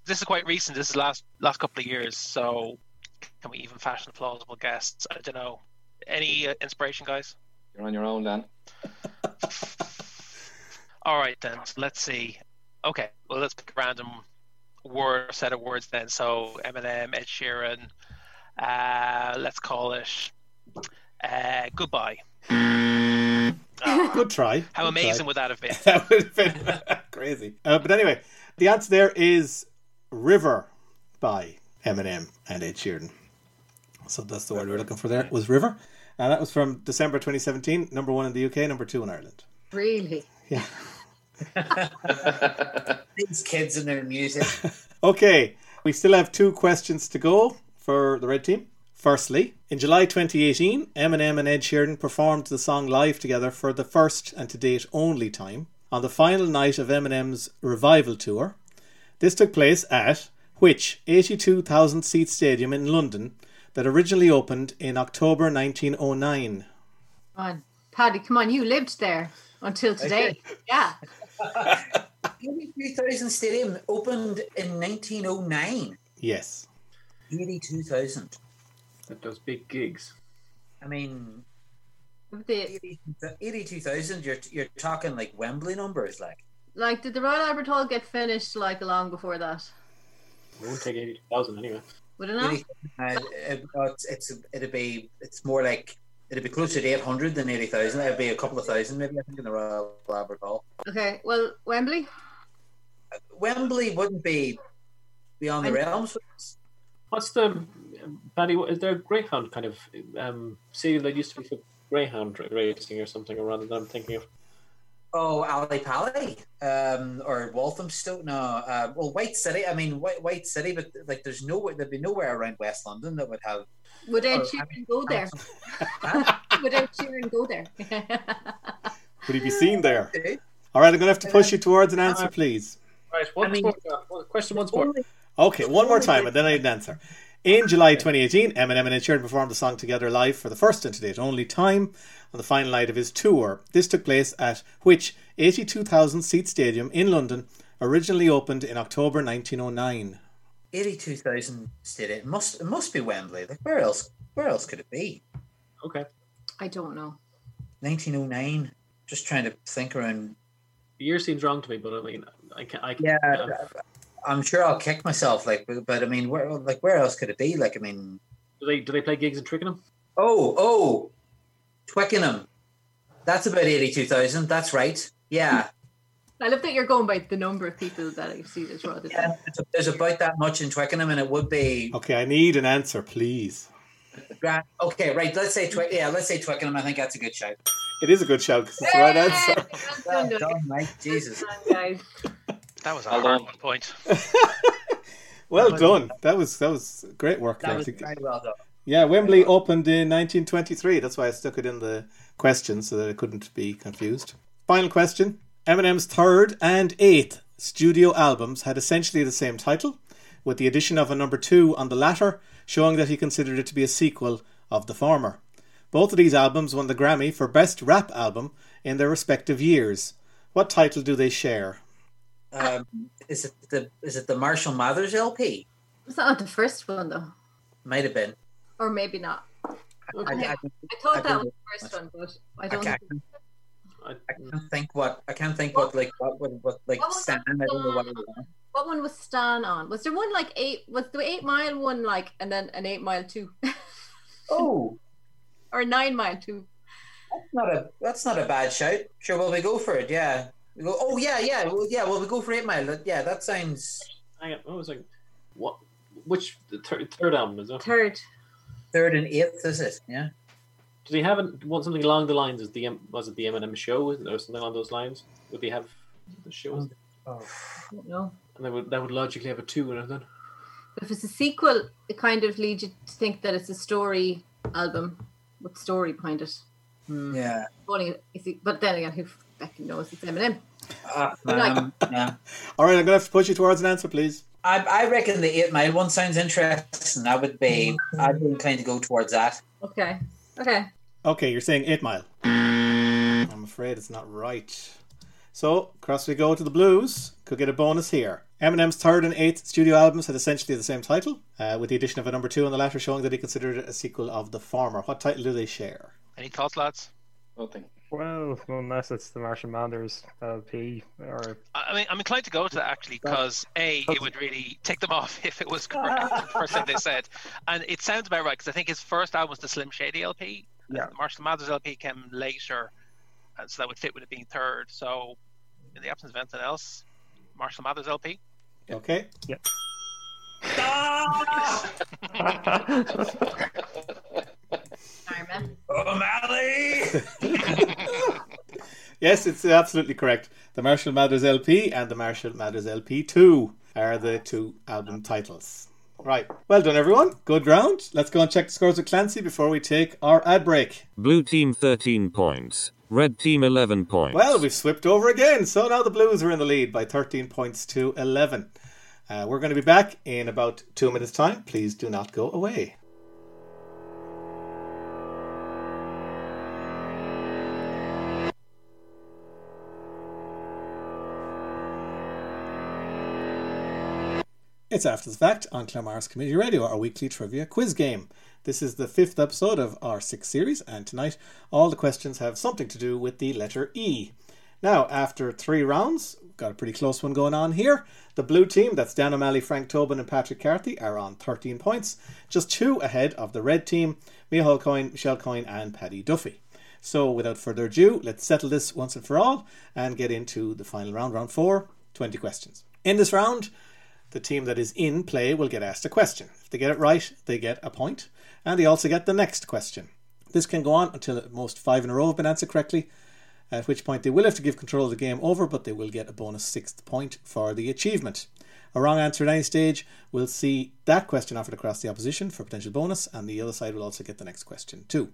This is quite recent. This is last last couple of years. So, can we even fashion plausible guests? I don't know. Any uh, inspiration, guys? You're on your own, Dan. All right, then. So let's see. Okay, well, let's pick a random word set of words then. So Eminem, Ed Sheeran. Uh, let's call it uh, goodbye. Good try. How Good amazing try. would that have been? that would have been crazy. Uh, but anyway, the answer there is River by Eminem and Ed Sheeran. So that's the word we're looking for there. Was River. And that was from December 2017, number one in the UK, number two in Ireland. Really? Yeah. These kids and their music. Okay, we still have two questions to go for the red team. Firstly, in July 2018, Eminem and Ed Sheeran performed the song live together for the first and to date only time. on the final night of Eminem's revival tour. This took place at which 82,000 seat stadium in London that originally opened in October 1909? Come on, Paddy, come on, you lived there until today. Yeah. 82,000 Stadium opened in 1909. Yes. 82,000. At those big gigs. I mean, The, 82,000, you're, you're talking like Wembley numbers, like. like, did the Royal Albert Hall get finished like long before that? It won't take 80,000 anyway. Would it not? uh, it, uh, it's, it's, it'd be, it's more like, it'd be closer to 800 than 80,000. It'd be a couple of thousand, maybe, I think, in the Royal Albert Hall. Okay, well, Wembley? Wembley wouldn't be beyond the realms. What's the Paddy? what- Is there a Greyhound kind of um, city that used to be for Greyhound racing or something around that I'm thinking of? Oh, Ali Pali, um, or Walthamstow. No, uh, well, White City. I mean, White, White City, but like, there's nowhere. There'd be nowhere around West London that would have. Would Ed Sheeran go there? Would Ed Sheeran go there? Would he be seen there? All right, I'm going to have to push you towards an answer, please. Right, one more, uh, question once more. Okay, one more time, and then I need an answer. In July 2018, Eminem and Ed Sheeran performed the song together live for the first and to date only time on the final night of his tour. This took place at which 82,000 seat stadium in London, originally opened in October 1909. Eighty-two thousand stadium. It must it must be Wembley. Like where else? Where else could it be? Okay. I don't know. Nineteen oh nine. Just trying to think around. The year seems wrong to me, but I mean, I can. I can Yeah, I'm sure I'll kick myself. Like, but, but I mean, where like where else could it be? Like, I mean, do they do they play gigs in Twickenham? oh oh, Twickenham. That's about eighty-two thousand. That's right. Yeah. I love that you're going by the number of people that I see this rather than. There's about that much in Twickenham, and it would be Okay, I need an answer, please. Okay, right. Let's say Twic. Yeah, let's say Twickenham. I think that's a good shout. It is a good shout because it's the right answer. Well done, Mike. Jesus. Guys. That was a Well hard done. one point. Well done. That was that was great work. That there. was very well done. Yeah, Wembley opened in 1923. That's why I stuck it in the question so that it couldn't be confused. Final question. Eminem's third and eighth studio albums had essentially the same title, with the addition of a number two on the latter, showing that he considered it to be a sequel of the former. Both of these albums won the Grammy for Best Rap Album in their respective years. What title do they share? Um, is it the is it the Marshall Mathers LP? Was that not the first one though? Might have been. Or maybe not. I, I, I, thought I that was the first one, but I I don't can't, think I can't think what I can't think what like what what, what like What was Stan. I don't know what it was. what one was Stan on? Was there one like eight was the eight mile one like and then an eight mile two? Oh, or nine mile two? that's not a that's not a bad shout. Sure, well we go for it. Yeah. We go, oh yeah, yeah, well, yeah. Well, we go for eight mile. Yeah, that sounds Hang on, what was like, what? Which the third, third album is that? Third. third and eighth. Is it? Yeah. Did he have an- want something along the lines as the M- was it the Eminem show or something along those lines? Would they have the show? Oh, don't. And that would that would logically have a two in it then. If it's a sequel, it kind of leads you to think that it's a story album with story behind it. Yeah. Funny, is he- but then again, who fucking knows? It's Eminem. Like- um, yeah. All right, I'm going to have to push you towards an answer, please. I, I reckon the eight mile one sounds interesting. I would be I'd be inclined to go towards that. Okay. Okay. Okay, you're saying 8 Mile. I'm afraid it's not right. So, across we go to the Blues. Could get a bonus here. Eminem's third and eighth studio albums had essentially the same title, uh, with the addition of a number two on the latter showing that he considered it a sequel of the former. What title do they share? Any thoughts, lads? Nothing. Well, unless it's the Marshall Mathers LP uh, or I I mean, I'm inclined to go to that actually because a it would really take them off if it was correct. the first thing they said, and it sounds about right because I think his first album was the Slim Shady LP. Yeah. the Marshall Mathers LP came later, and so that would fit with it being third. So, in the absence of anything else, Marshall Mathers LP. Okay. Yeah. Sorry, ah! Man. O'Malley. Yes, it's absolutely correct. The Marshall Mathers LP and the Marshall Mathers LP 2 are the two album titles. Right. Well done, everyone. Good ground. Let's go and check the scores with Clancy before we take our ad break. Blue team 13 points. Red team 11 points. Well, we've slipped over again. So now the Blues are in the lead by 13 points to 11. Uh, we're going to be back in about two minutes' time. Please do not go away. It's After the Fact on Claremorris Community Radio, our weekly trivia quiz game. This is the fifth episode of our sixth series, and tonight all the questions have something to do with the letter E. Now, after three rounds, got a pretty close one going on here. The blue team, that's Dan O'Malley, Frank Tobin, and Patrick Carthy, are on 13 points, just two ahead of the red team, Michal Coyne, Michelle Coyne, and Paddy Duffy. So, without further ado, let's settle this once and for all and get into the final round, round four 20 questions. In this round, the team that is in play will get asked a question. If they get it right, they get a point, and they also get the next question. This can go on until at most five in a row have been answered correctly, at which point they will have to give control of the game over, but they will get a bonus sixth point for the achievement. A wrong answer at any stage will see that question offered across the opposition for potential bonus, and the other side will also get the next question too.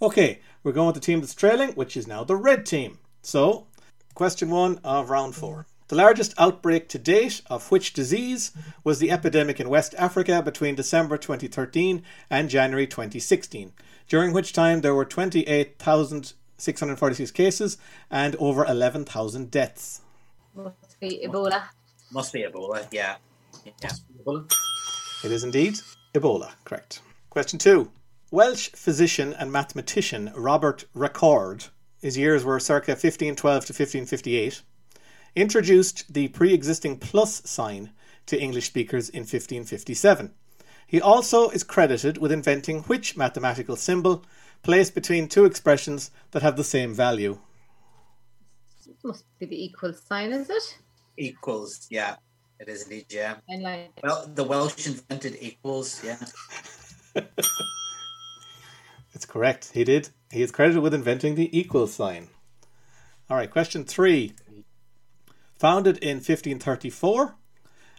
Okay, we're going with the team that's trailing, which is now the red team. So, question one of round four. The largest outbreak to date of which disease was the epidemic in West Africa between December 2013 and January 2016, during which time there were 28,646 cases and over 11,000 deaths. Must be Ebola. Must be Ebola, yeah. yeah. It is indeed Ebola, correct. Question two. Welsh physician and mathematician Robert Recorde, his years were circa 1512 to 1558, introduced the pre existing plus sign to English speakers in 1557. He also is credited with inventing which mathematical symbol placed between two expressions that have the same value. It must be the equal sign, is it? Equals, yeah. It is indeed, yeah. And like, Well, the Welsh invented equals, yeah. It's correct. He did. He is credited with inventing the equal sign. All right, question three. Founded in 1534,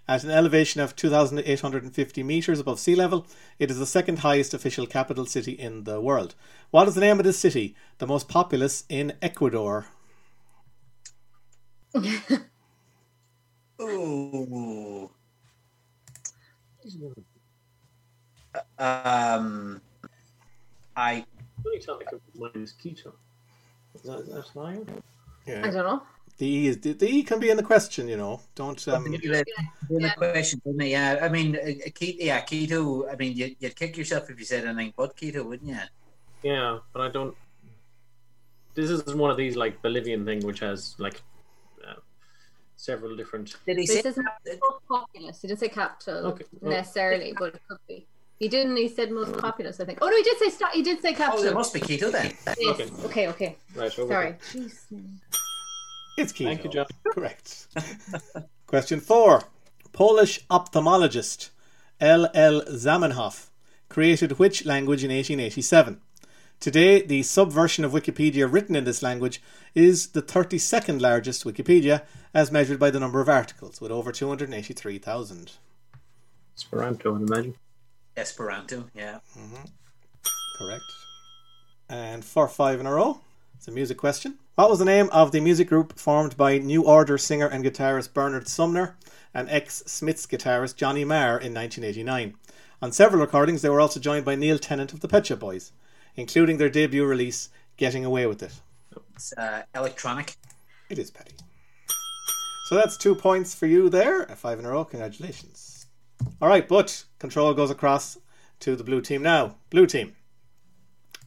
at an elevation of 2,850 metres above sea level, it is the second highest official capital city in the world. What is the name of this city, the most populous in Ecuador? Ooh. Um, I only time I could mind is Quito. Is that, is that lying? I don't know. The E is the, the E can be in the question, you know. Don't um, in the question, didn't it? Yeah, I mean, uh, Quito, yeah, Quito. I mean, you, you'd kick yourself if you said anything but Quito, wouldn't you? Yeah, but I don't. This is one of these like Bolivian thing, which has like uh, several different. Did he This say? isn't most populous. He didn't say capital Okay. necessarily, but it could be. He didn't. He said most populous. I think. Oh no, he did say sta- He did say capital. Oh, capital. there must be Quito then. Yes. Okay. Okay. Okay. Right. Sorry. Jeez. It's Quito. Thank you, John. Correct. Question four. Polish ophthalmologist L. L. Zamenhof created which language in 1887? Today, the subversion of Wikipedia written in this language is the 32nd largest Wikipedia as measured by the number of articles, with over 283,000. Esperanto, I imagine. Esperanto, yeah. Mm-hmm. Correct. And for five in a row, it's a music question. What was the name of the music group formed by New Order singer and guitarist Bernard Sumner and ex Smiths guitarist Johnny Marr in 1989? On several recordings, they were also joined by Neil Tennant of the Pet Shop Boys, including their debut release, Getting Away with It. It's uh, electronic. It is Petty. So that's two points for you there. A five in a row. Congratulations. All right, but control goes across to the blue team now. Blue team,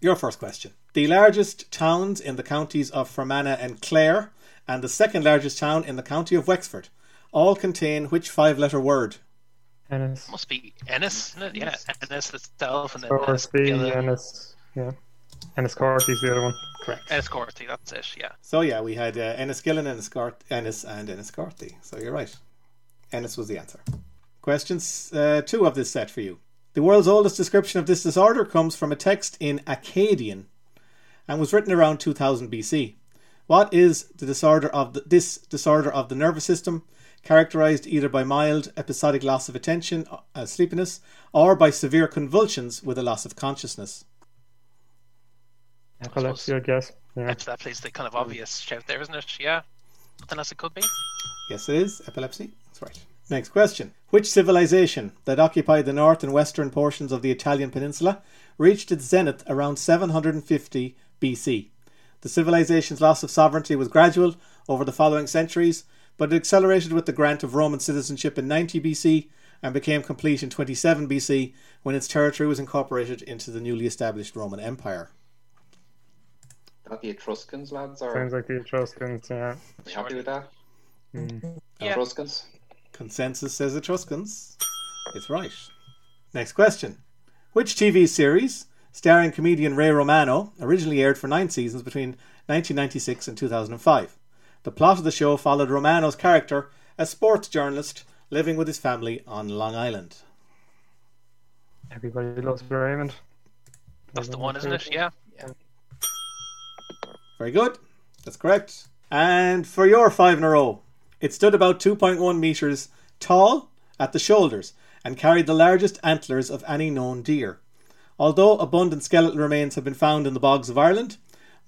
your first question. The largest towns in the counties of Fermanagh and Clare, and the second largest town in the county of Wexford, all contain which five letter word? Ennis. Must be Ennis, isn't it? Yeah, Ennis itself, and then Or Ennis, B, the other- Ennis. Yeah. Enniscorthy's the other one. Correct. Enniscorthy, that's it. Yeah. So yeah, we had uh, Enniskillen, Enniscort- Ennis, and Enniscorthy. So you're right. Ennis was the answer. Questions uh, two of this set for you. The world's oldest description of this disorder comes from a text in Akkadian and was written around 2000 BC. What is the disorder of the, this disorder of the nervous system characterized either by mild episodic loss of attention, uh, sleepiness, or by severe convulsions with a loss of consciousness? Epilepsy, I guess. Yeah. That's that plays the kind of obvious shout there, isn't it? Yeah. Nothing else it could be. Yes, it is. Epilepsy. That's right. Next question. Which civilization that occupied the north and western portions of the Italian peninsula reached its zenith around 750 BC? The civilization's loss of sovereignty was gradual over the following centuries, but it accelerated with the grant of Roman citizenship in 90 BC and became complete in 27 BC when its territory was incorporated into the newly established Roman Empire. Not the Etruscans, lads, or Sounds like the Etruscans, yeah. you happy with that? Mm. Yeah. Etruscans. Consensus says Etruscans. It's right. Next question. Which TV series, starring comedian Ray Romano, originally aired for nine seasons between 1996 and 2005? The plot of the show followed Romano's character, a sports journalist living with his family on Long Island. Everybody loves Raymond. That's the one, isn't it? Yeah. Yeah. Very good. That's correct. And for your five in a row, it stood about 2.1 metres tall at the shoulders and carried the largest antlers of any known deer. Although abundant skeletal remains have been found in the bogs of Ireland,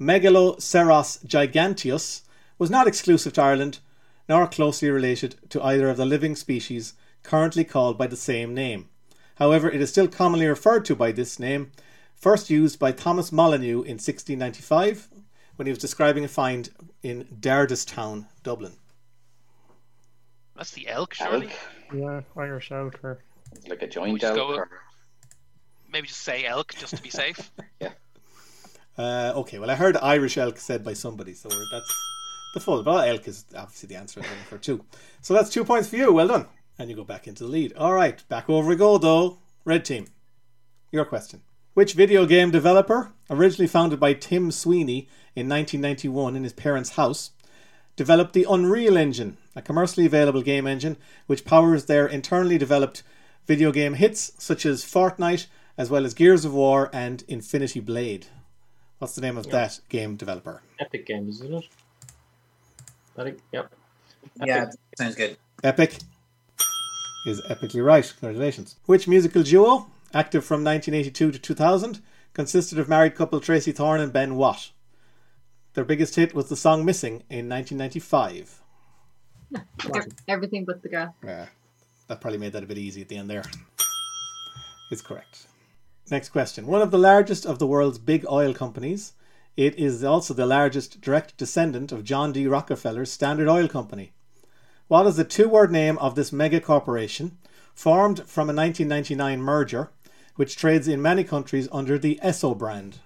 Megaloceros giganteus was not exclusive to Ireland nor closely related to either of the living species currently called by the same name. However, it is still commonly referred to by this name, first used by Thomas Molyneux in 1695 when he was describing a find in Dardistown, Dublin. That's the elk, surely. Elk. Yeah, Irish elk. Or... Like a joint elk. go- Or... Maybe just say elk just to be safe. Uh, okay, well, I heard Irish elk said by somebody, so that's the full. But elk is obviously the answer I'm for two. So that's two points for you. Well done. And you go back into the lead. All right, back over we go, though. Red team. Your question. Which video game developer, originally founded by Tim Sweeney in 1991 in his parents' house, developed the Unreal Engine, a commercially available game engine which powers their internally developed video game hits such as Fortnite, as well as Gears of War and Infinity Blade? What's the name of that game developer? Epic Games, isn't it? I think, yep. Yeah, sounds good. Epic is epically right. Congratulations. Which musical duo, active from 1982 to 2000, consisted of married couple Tracey Thorn and Ben Watt? Their biggest hit was the song Missing in 1995. Everything but the girl. Yeah, that probably made that a bit easy at the end there. It's correct. Next question. One of the largest of the world's big oil companies, it is also the largest direct descendant of John D. Rockefeller's Standard Oil Company. What is the two word name of this mega corporation, formed from a 1999 merger, which trades in many countries under the Esso brand?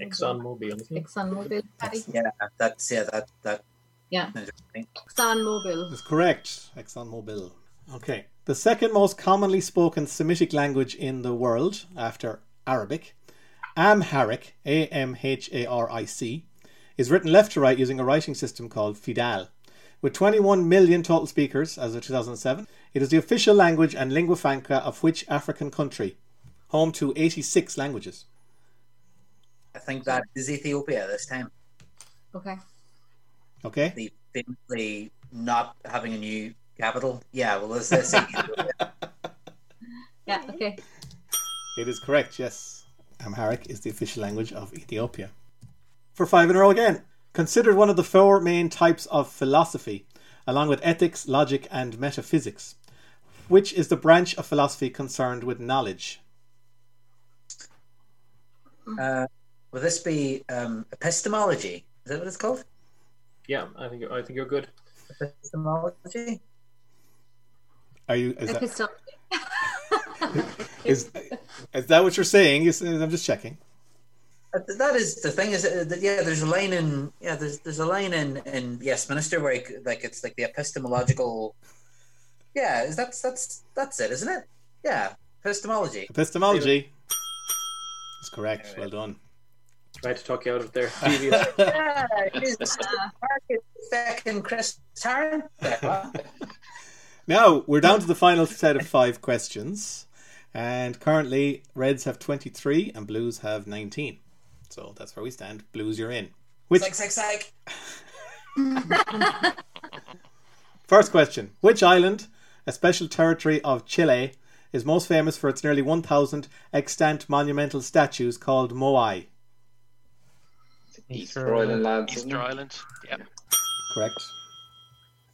ExxonMobil. isn't it? ExxonMobil, Paddy. Yeah, that's yeah, that that. Yeah. Interesting. ExxonMobil. That's correct. ExxonMobil. Okay. The second most commonly spoken Semitic language in the world, after Arabic, Amharic, A M H A R I C, is written left to right using a writing system called Fidal. With 21 million total speakers as of 2007, it is the official language and lingua franca of which African country? Home to 86 languages. I think that is Ethiopia this time. Okay. Okay? The famously not having a new capital. Yeah, well, let's, let's say Yeah, okay. It is correct, yes. Amharic is the official language of Ethiopia. For five in a row again. Considered one of the four main types of philosophy, along with ethics, logic, and metaphysics. Which is the branch of philosophy concerned with knowledge? Uh, will this be um, epistemology? Is that what it's called? Yeah, I think I think you're good. Epistemology. Are you? Is that, Epistle- is, is that what you're saying? I'm just checking. Uh, That is the thing. Is uh, that, yeah? There's a line in yeah. There's there's a line in in Yes Minister where it, like it's like the epistemological. Yeah, is that's that's that's it, isn't it? Yeah, epistemology. Epistemology is correct. Well done. Tried to talk you out of there. Devious. yeah, it is. Market second Chris Tarrant. Now we're down to the final set of five questions, and currently Reds have 23 and Blues have 19. So that's where we stand. Blues, you're in. Which Psych, psych, psych. First question Which island, a special territory of Chile, is most famous for its nearly 1,000 extant monumental statues called Moai? Easter Island lads. isn't Easter? Island. Yeah. Correct.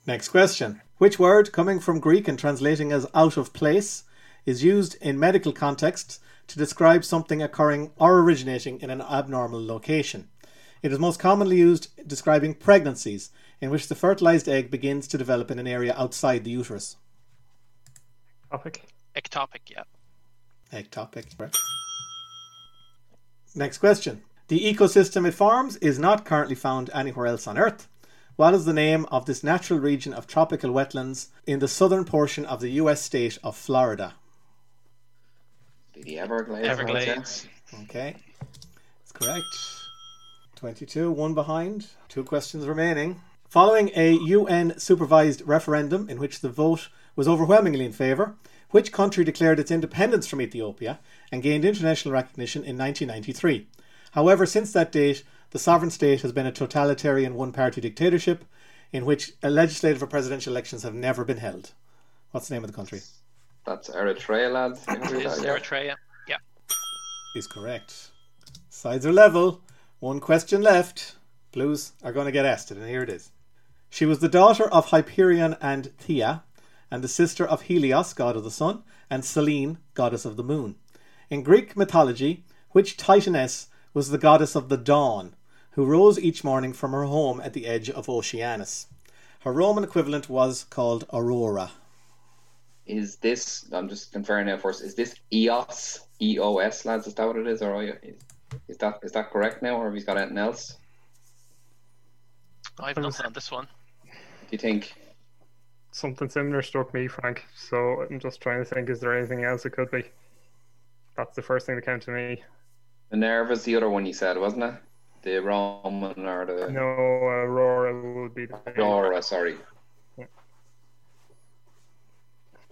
Next question. Which word, coming from Greek and translating as out of place, is used in medical contexts to describe something occurring or originating in an abnormal location? It is most commonly used describing pregnancies in which the fertilized egg begins to develop in an area outside the uterus. Topic. Ectopic, yeah. Ectopic, correct. Next question. The ecosystem it forms is not currently found anywhere else on Earth. What is the name of this natural region of tropical wetlands in the southern portion of the US state of Florida? The Everglades. Everglades. Okay, that's correct. 22, one behind, two questions remaining. Following a UN supervised referendum in which the vote was overwhelmingly in favour, which country declared its independence from Ethiopia and gained international recognition in 1993? However, since that date, the sovereign state has been a totalitarian one party dictatorship in which legislative or presidential elections have never been held. What's the name of the country? That's Eritrea, lads. You Is yeah. Eritrea. Yeah. Is correct. Sides are level. One question left. Blues are going to get asked it, and here it is. She was the daughter of Hyperion and Theia, and the sister of Helios, god of the sun, and Selene, goddess of the moon. In Greek mythology, which Titaness was the goddess of the dawn, who rose each morning from her home at the edge of Oceanus? Her Roman equivalent was called Aurora. Is this? I'm just conferring now first. Is this EOS? EOS, lads. Is that what it is, or is, is that is that correct now, or have you got anything else? I have nothing on this one. Do you think? Something similar struck me, Frank. So I'm just trying to think: is there anything else it could be? That's the first thing that came to me. Minerva's the other one you said, wasn't it? The Roman or the No, Aurora would be the Aurora. Sorry.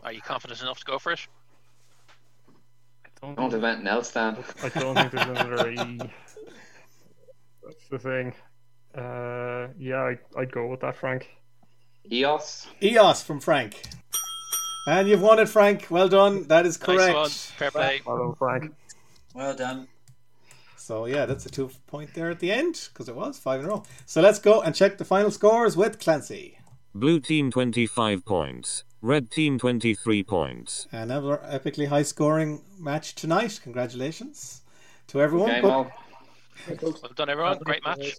Are you confident enough to go for it? I don't, Don't have anything else, Dan. I don't think there's another E. That's the thing. Uh, yeah, I, I'd go with that, Frank. EOS. Eos from Frank. And you've won it, Frank. Well done. That is correct. Nice one. Fair play. Well done, Frank. Well done. So yeah, that's a two point there at the end because it was five in a row. So let's go and check the final scores with Clancy. Blue team 25 points. Red team 23 points. Another epically high scoring match tonight. Congratulations to everyone. Game But on. Well done, everyone. Great match.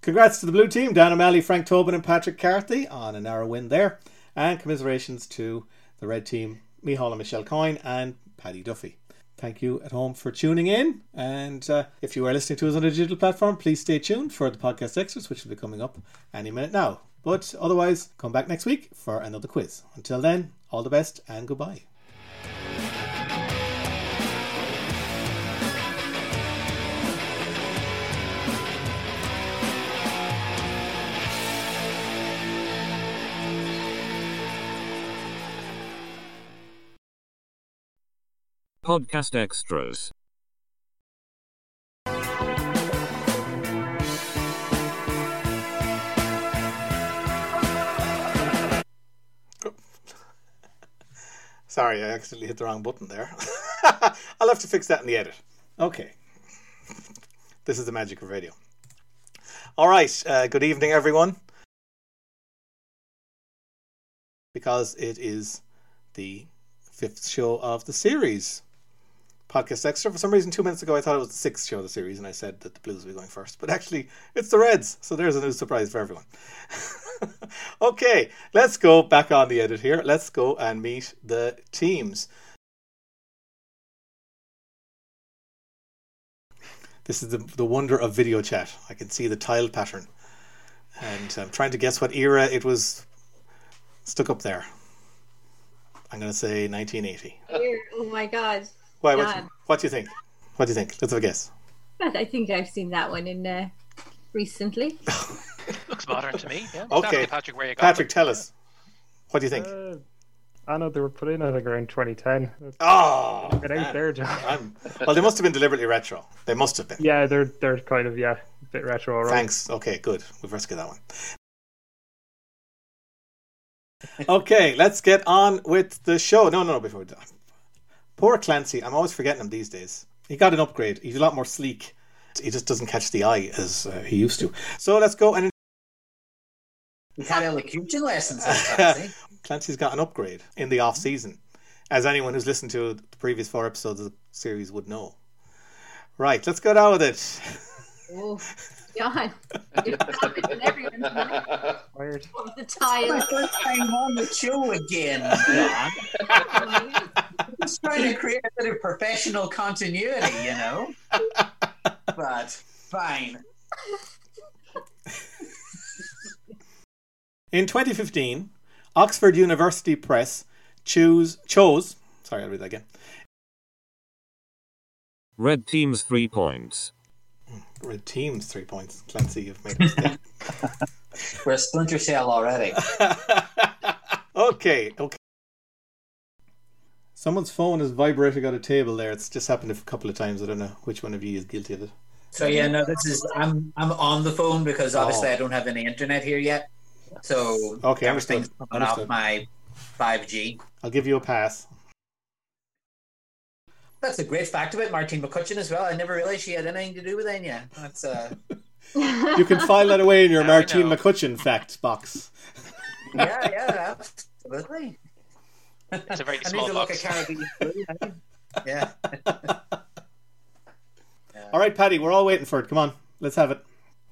congrats to the blue team, Dan O'Malley, Frank Tobin, and Patrick Carthy on a narrow win there. And commiserations to the red team, Michal and Michelle Coyne and Paddy Duffy. Thank you at home for tuning in. And uh, if you are listening to us on a digital platform, please stay tuned for the podcast extras, which will be coming up any minute now. But otherwise, come back next week for another quiz. Until then, all the best and goodbye. Podcast extras. Sorry, I accidentally hit the wrong button there. I'll have to fix that in the edit. Okay. This is the magic of radio. All right. Uh, good evening, everyone. Because it is the fifth show of the series. Podcast Extra. For some reason, two minutes ago, I thought it was the sixth show of the series, and I said that the Blues would be going first. But actually, it's the Reds. So there's a new surprise for everyone. okay, let's go back on the edit here. Let's go and meet the teams. This is the, the wonder of video chat. I can see the tile pattern. And I'm trying to guess what era it was stuck up there. I'm going to say 1980. Oh my god. Why? What, God. what do you think? What do you think? Let's have a guess. I think I've seen that one in uh, recently. Looks modern to me. Yeah. Okay. Exactly, Patrick, where you got Patrick, it. tell us. What do you think? Uh, I know they were put in, I think, around 2010. Oh, It ain't there, John. I'm, well, they must have been deliberately retro. They must have been. Yeah, they're they're kind of yeah, a bit retro. Alright. Thanks. Okay, good. We've rescued that one. Okay, let's get on with the show. No, no, no, before we do that. Poor Clancy. I'm always forgetting him these days. He got an upgrade. He's a lot more sleek. He just doesn't catch the eye as uh, he used to. So let's go and We had elocution lessons. Clancy. Clancy's got an upgrade in the off season, as anyone who's listened to the previous four episodes of the series would know. Right, let's get on with it. Oh, God. You're stopping everyone tonight. Weird. Of the my first time on the show again, John. Just trying to create a bit of professional continuity, you know. But fine. In 2015, Oxford University Press choose chose. Sorry, I'll read that again. Red team's 3 points. Red team's three points. Clancy, you've made a mistake. We're a splinter cell already. okay, okay. Someone's phone is vibrating on a table there. It's just happened a couple of times. I don't know which one of you is guilty of it. So yeah, no, this is I'm I'm on the phone because obviously Oh. I don't have any internet here yet. So Okay, everything's understood. coming off my 5G. I'll give you a pass. That's a great fact about Martine McCutcheon as well. I never realized she had anything to do with Enya. That's uh, You can file that away in your Now Martine. McCutcheon fact box. yeah, yeah, absolutely. It's a very I need small to look box. at Caribbean food. Yeah. All right, Paddy, we're all waiting for it. Come on, let's have it.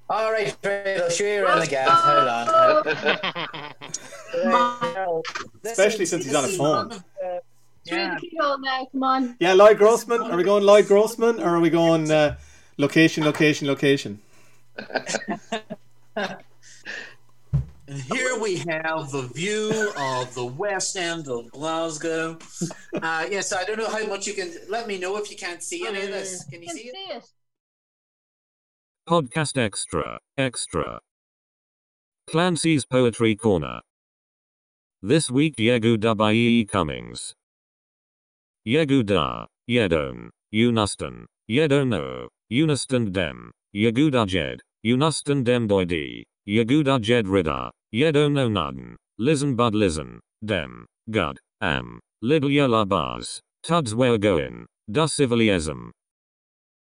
All right, right, I'll show you around the gaff. Hold on. Well, this Especially since he's on a phone. one of the- Through Yeah. the keyhole now, come on. Yeah, Lloyd Grossman. Are we going Lloyd Grossman or are we going uh, location, location, location? And here we have the view of the west end of Glasgow. Uh, yes, I don't know how much you can. Let me know if you can't see any of this. Can you Can see it? see it. Podcast Extra, Extra. Clancy's Poetry Corner. This week Yeguda by E. E. Cummings. Yeguda, Yedon, Unustan, Yedono, Unustan Dem, Yeguda Jed, Unustan Dem Doidi, Yeguda Jed Rida, Yedono Nudden, Listen Bud Listen, Dem, Gud, Am, Lidl Yella Bars, Tuds Where Goin, Da Civiliasm,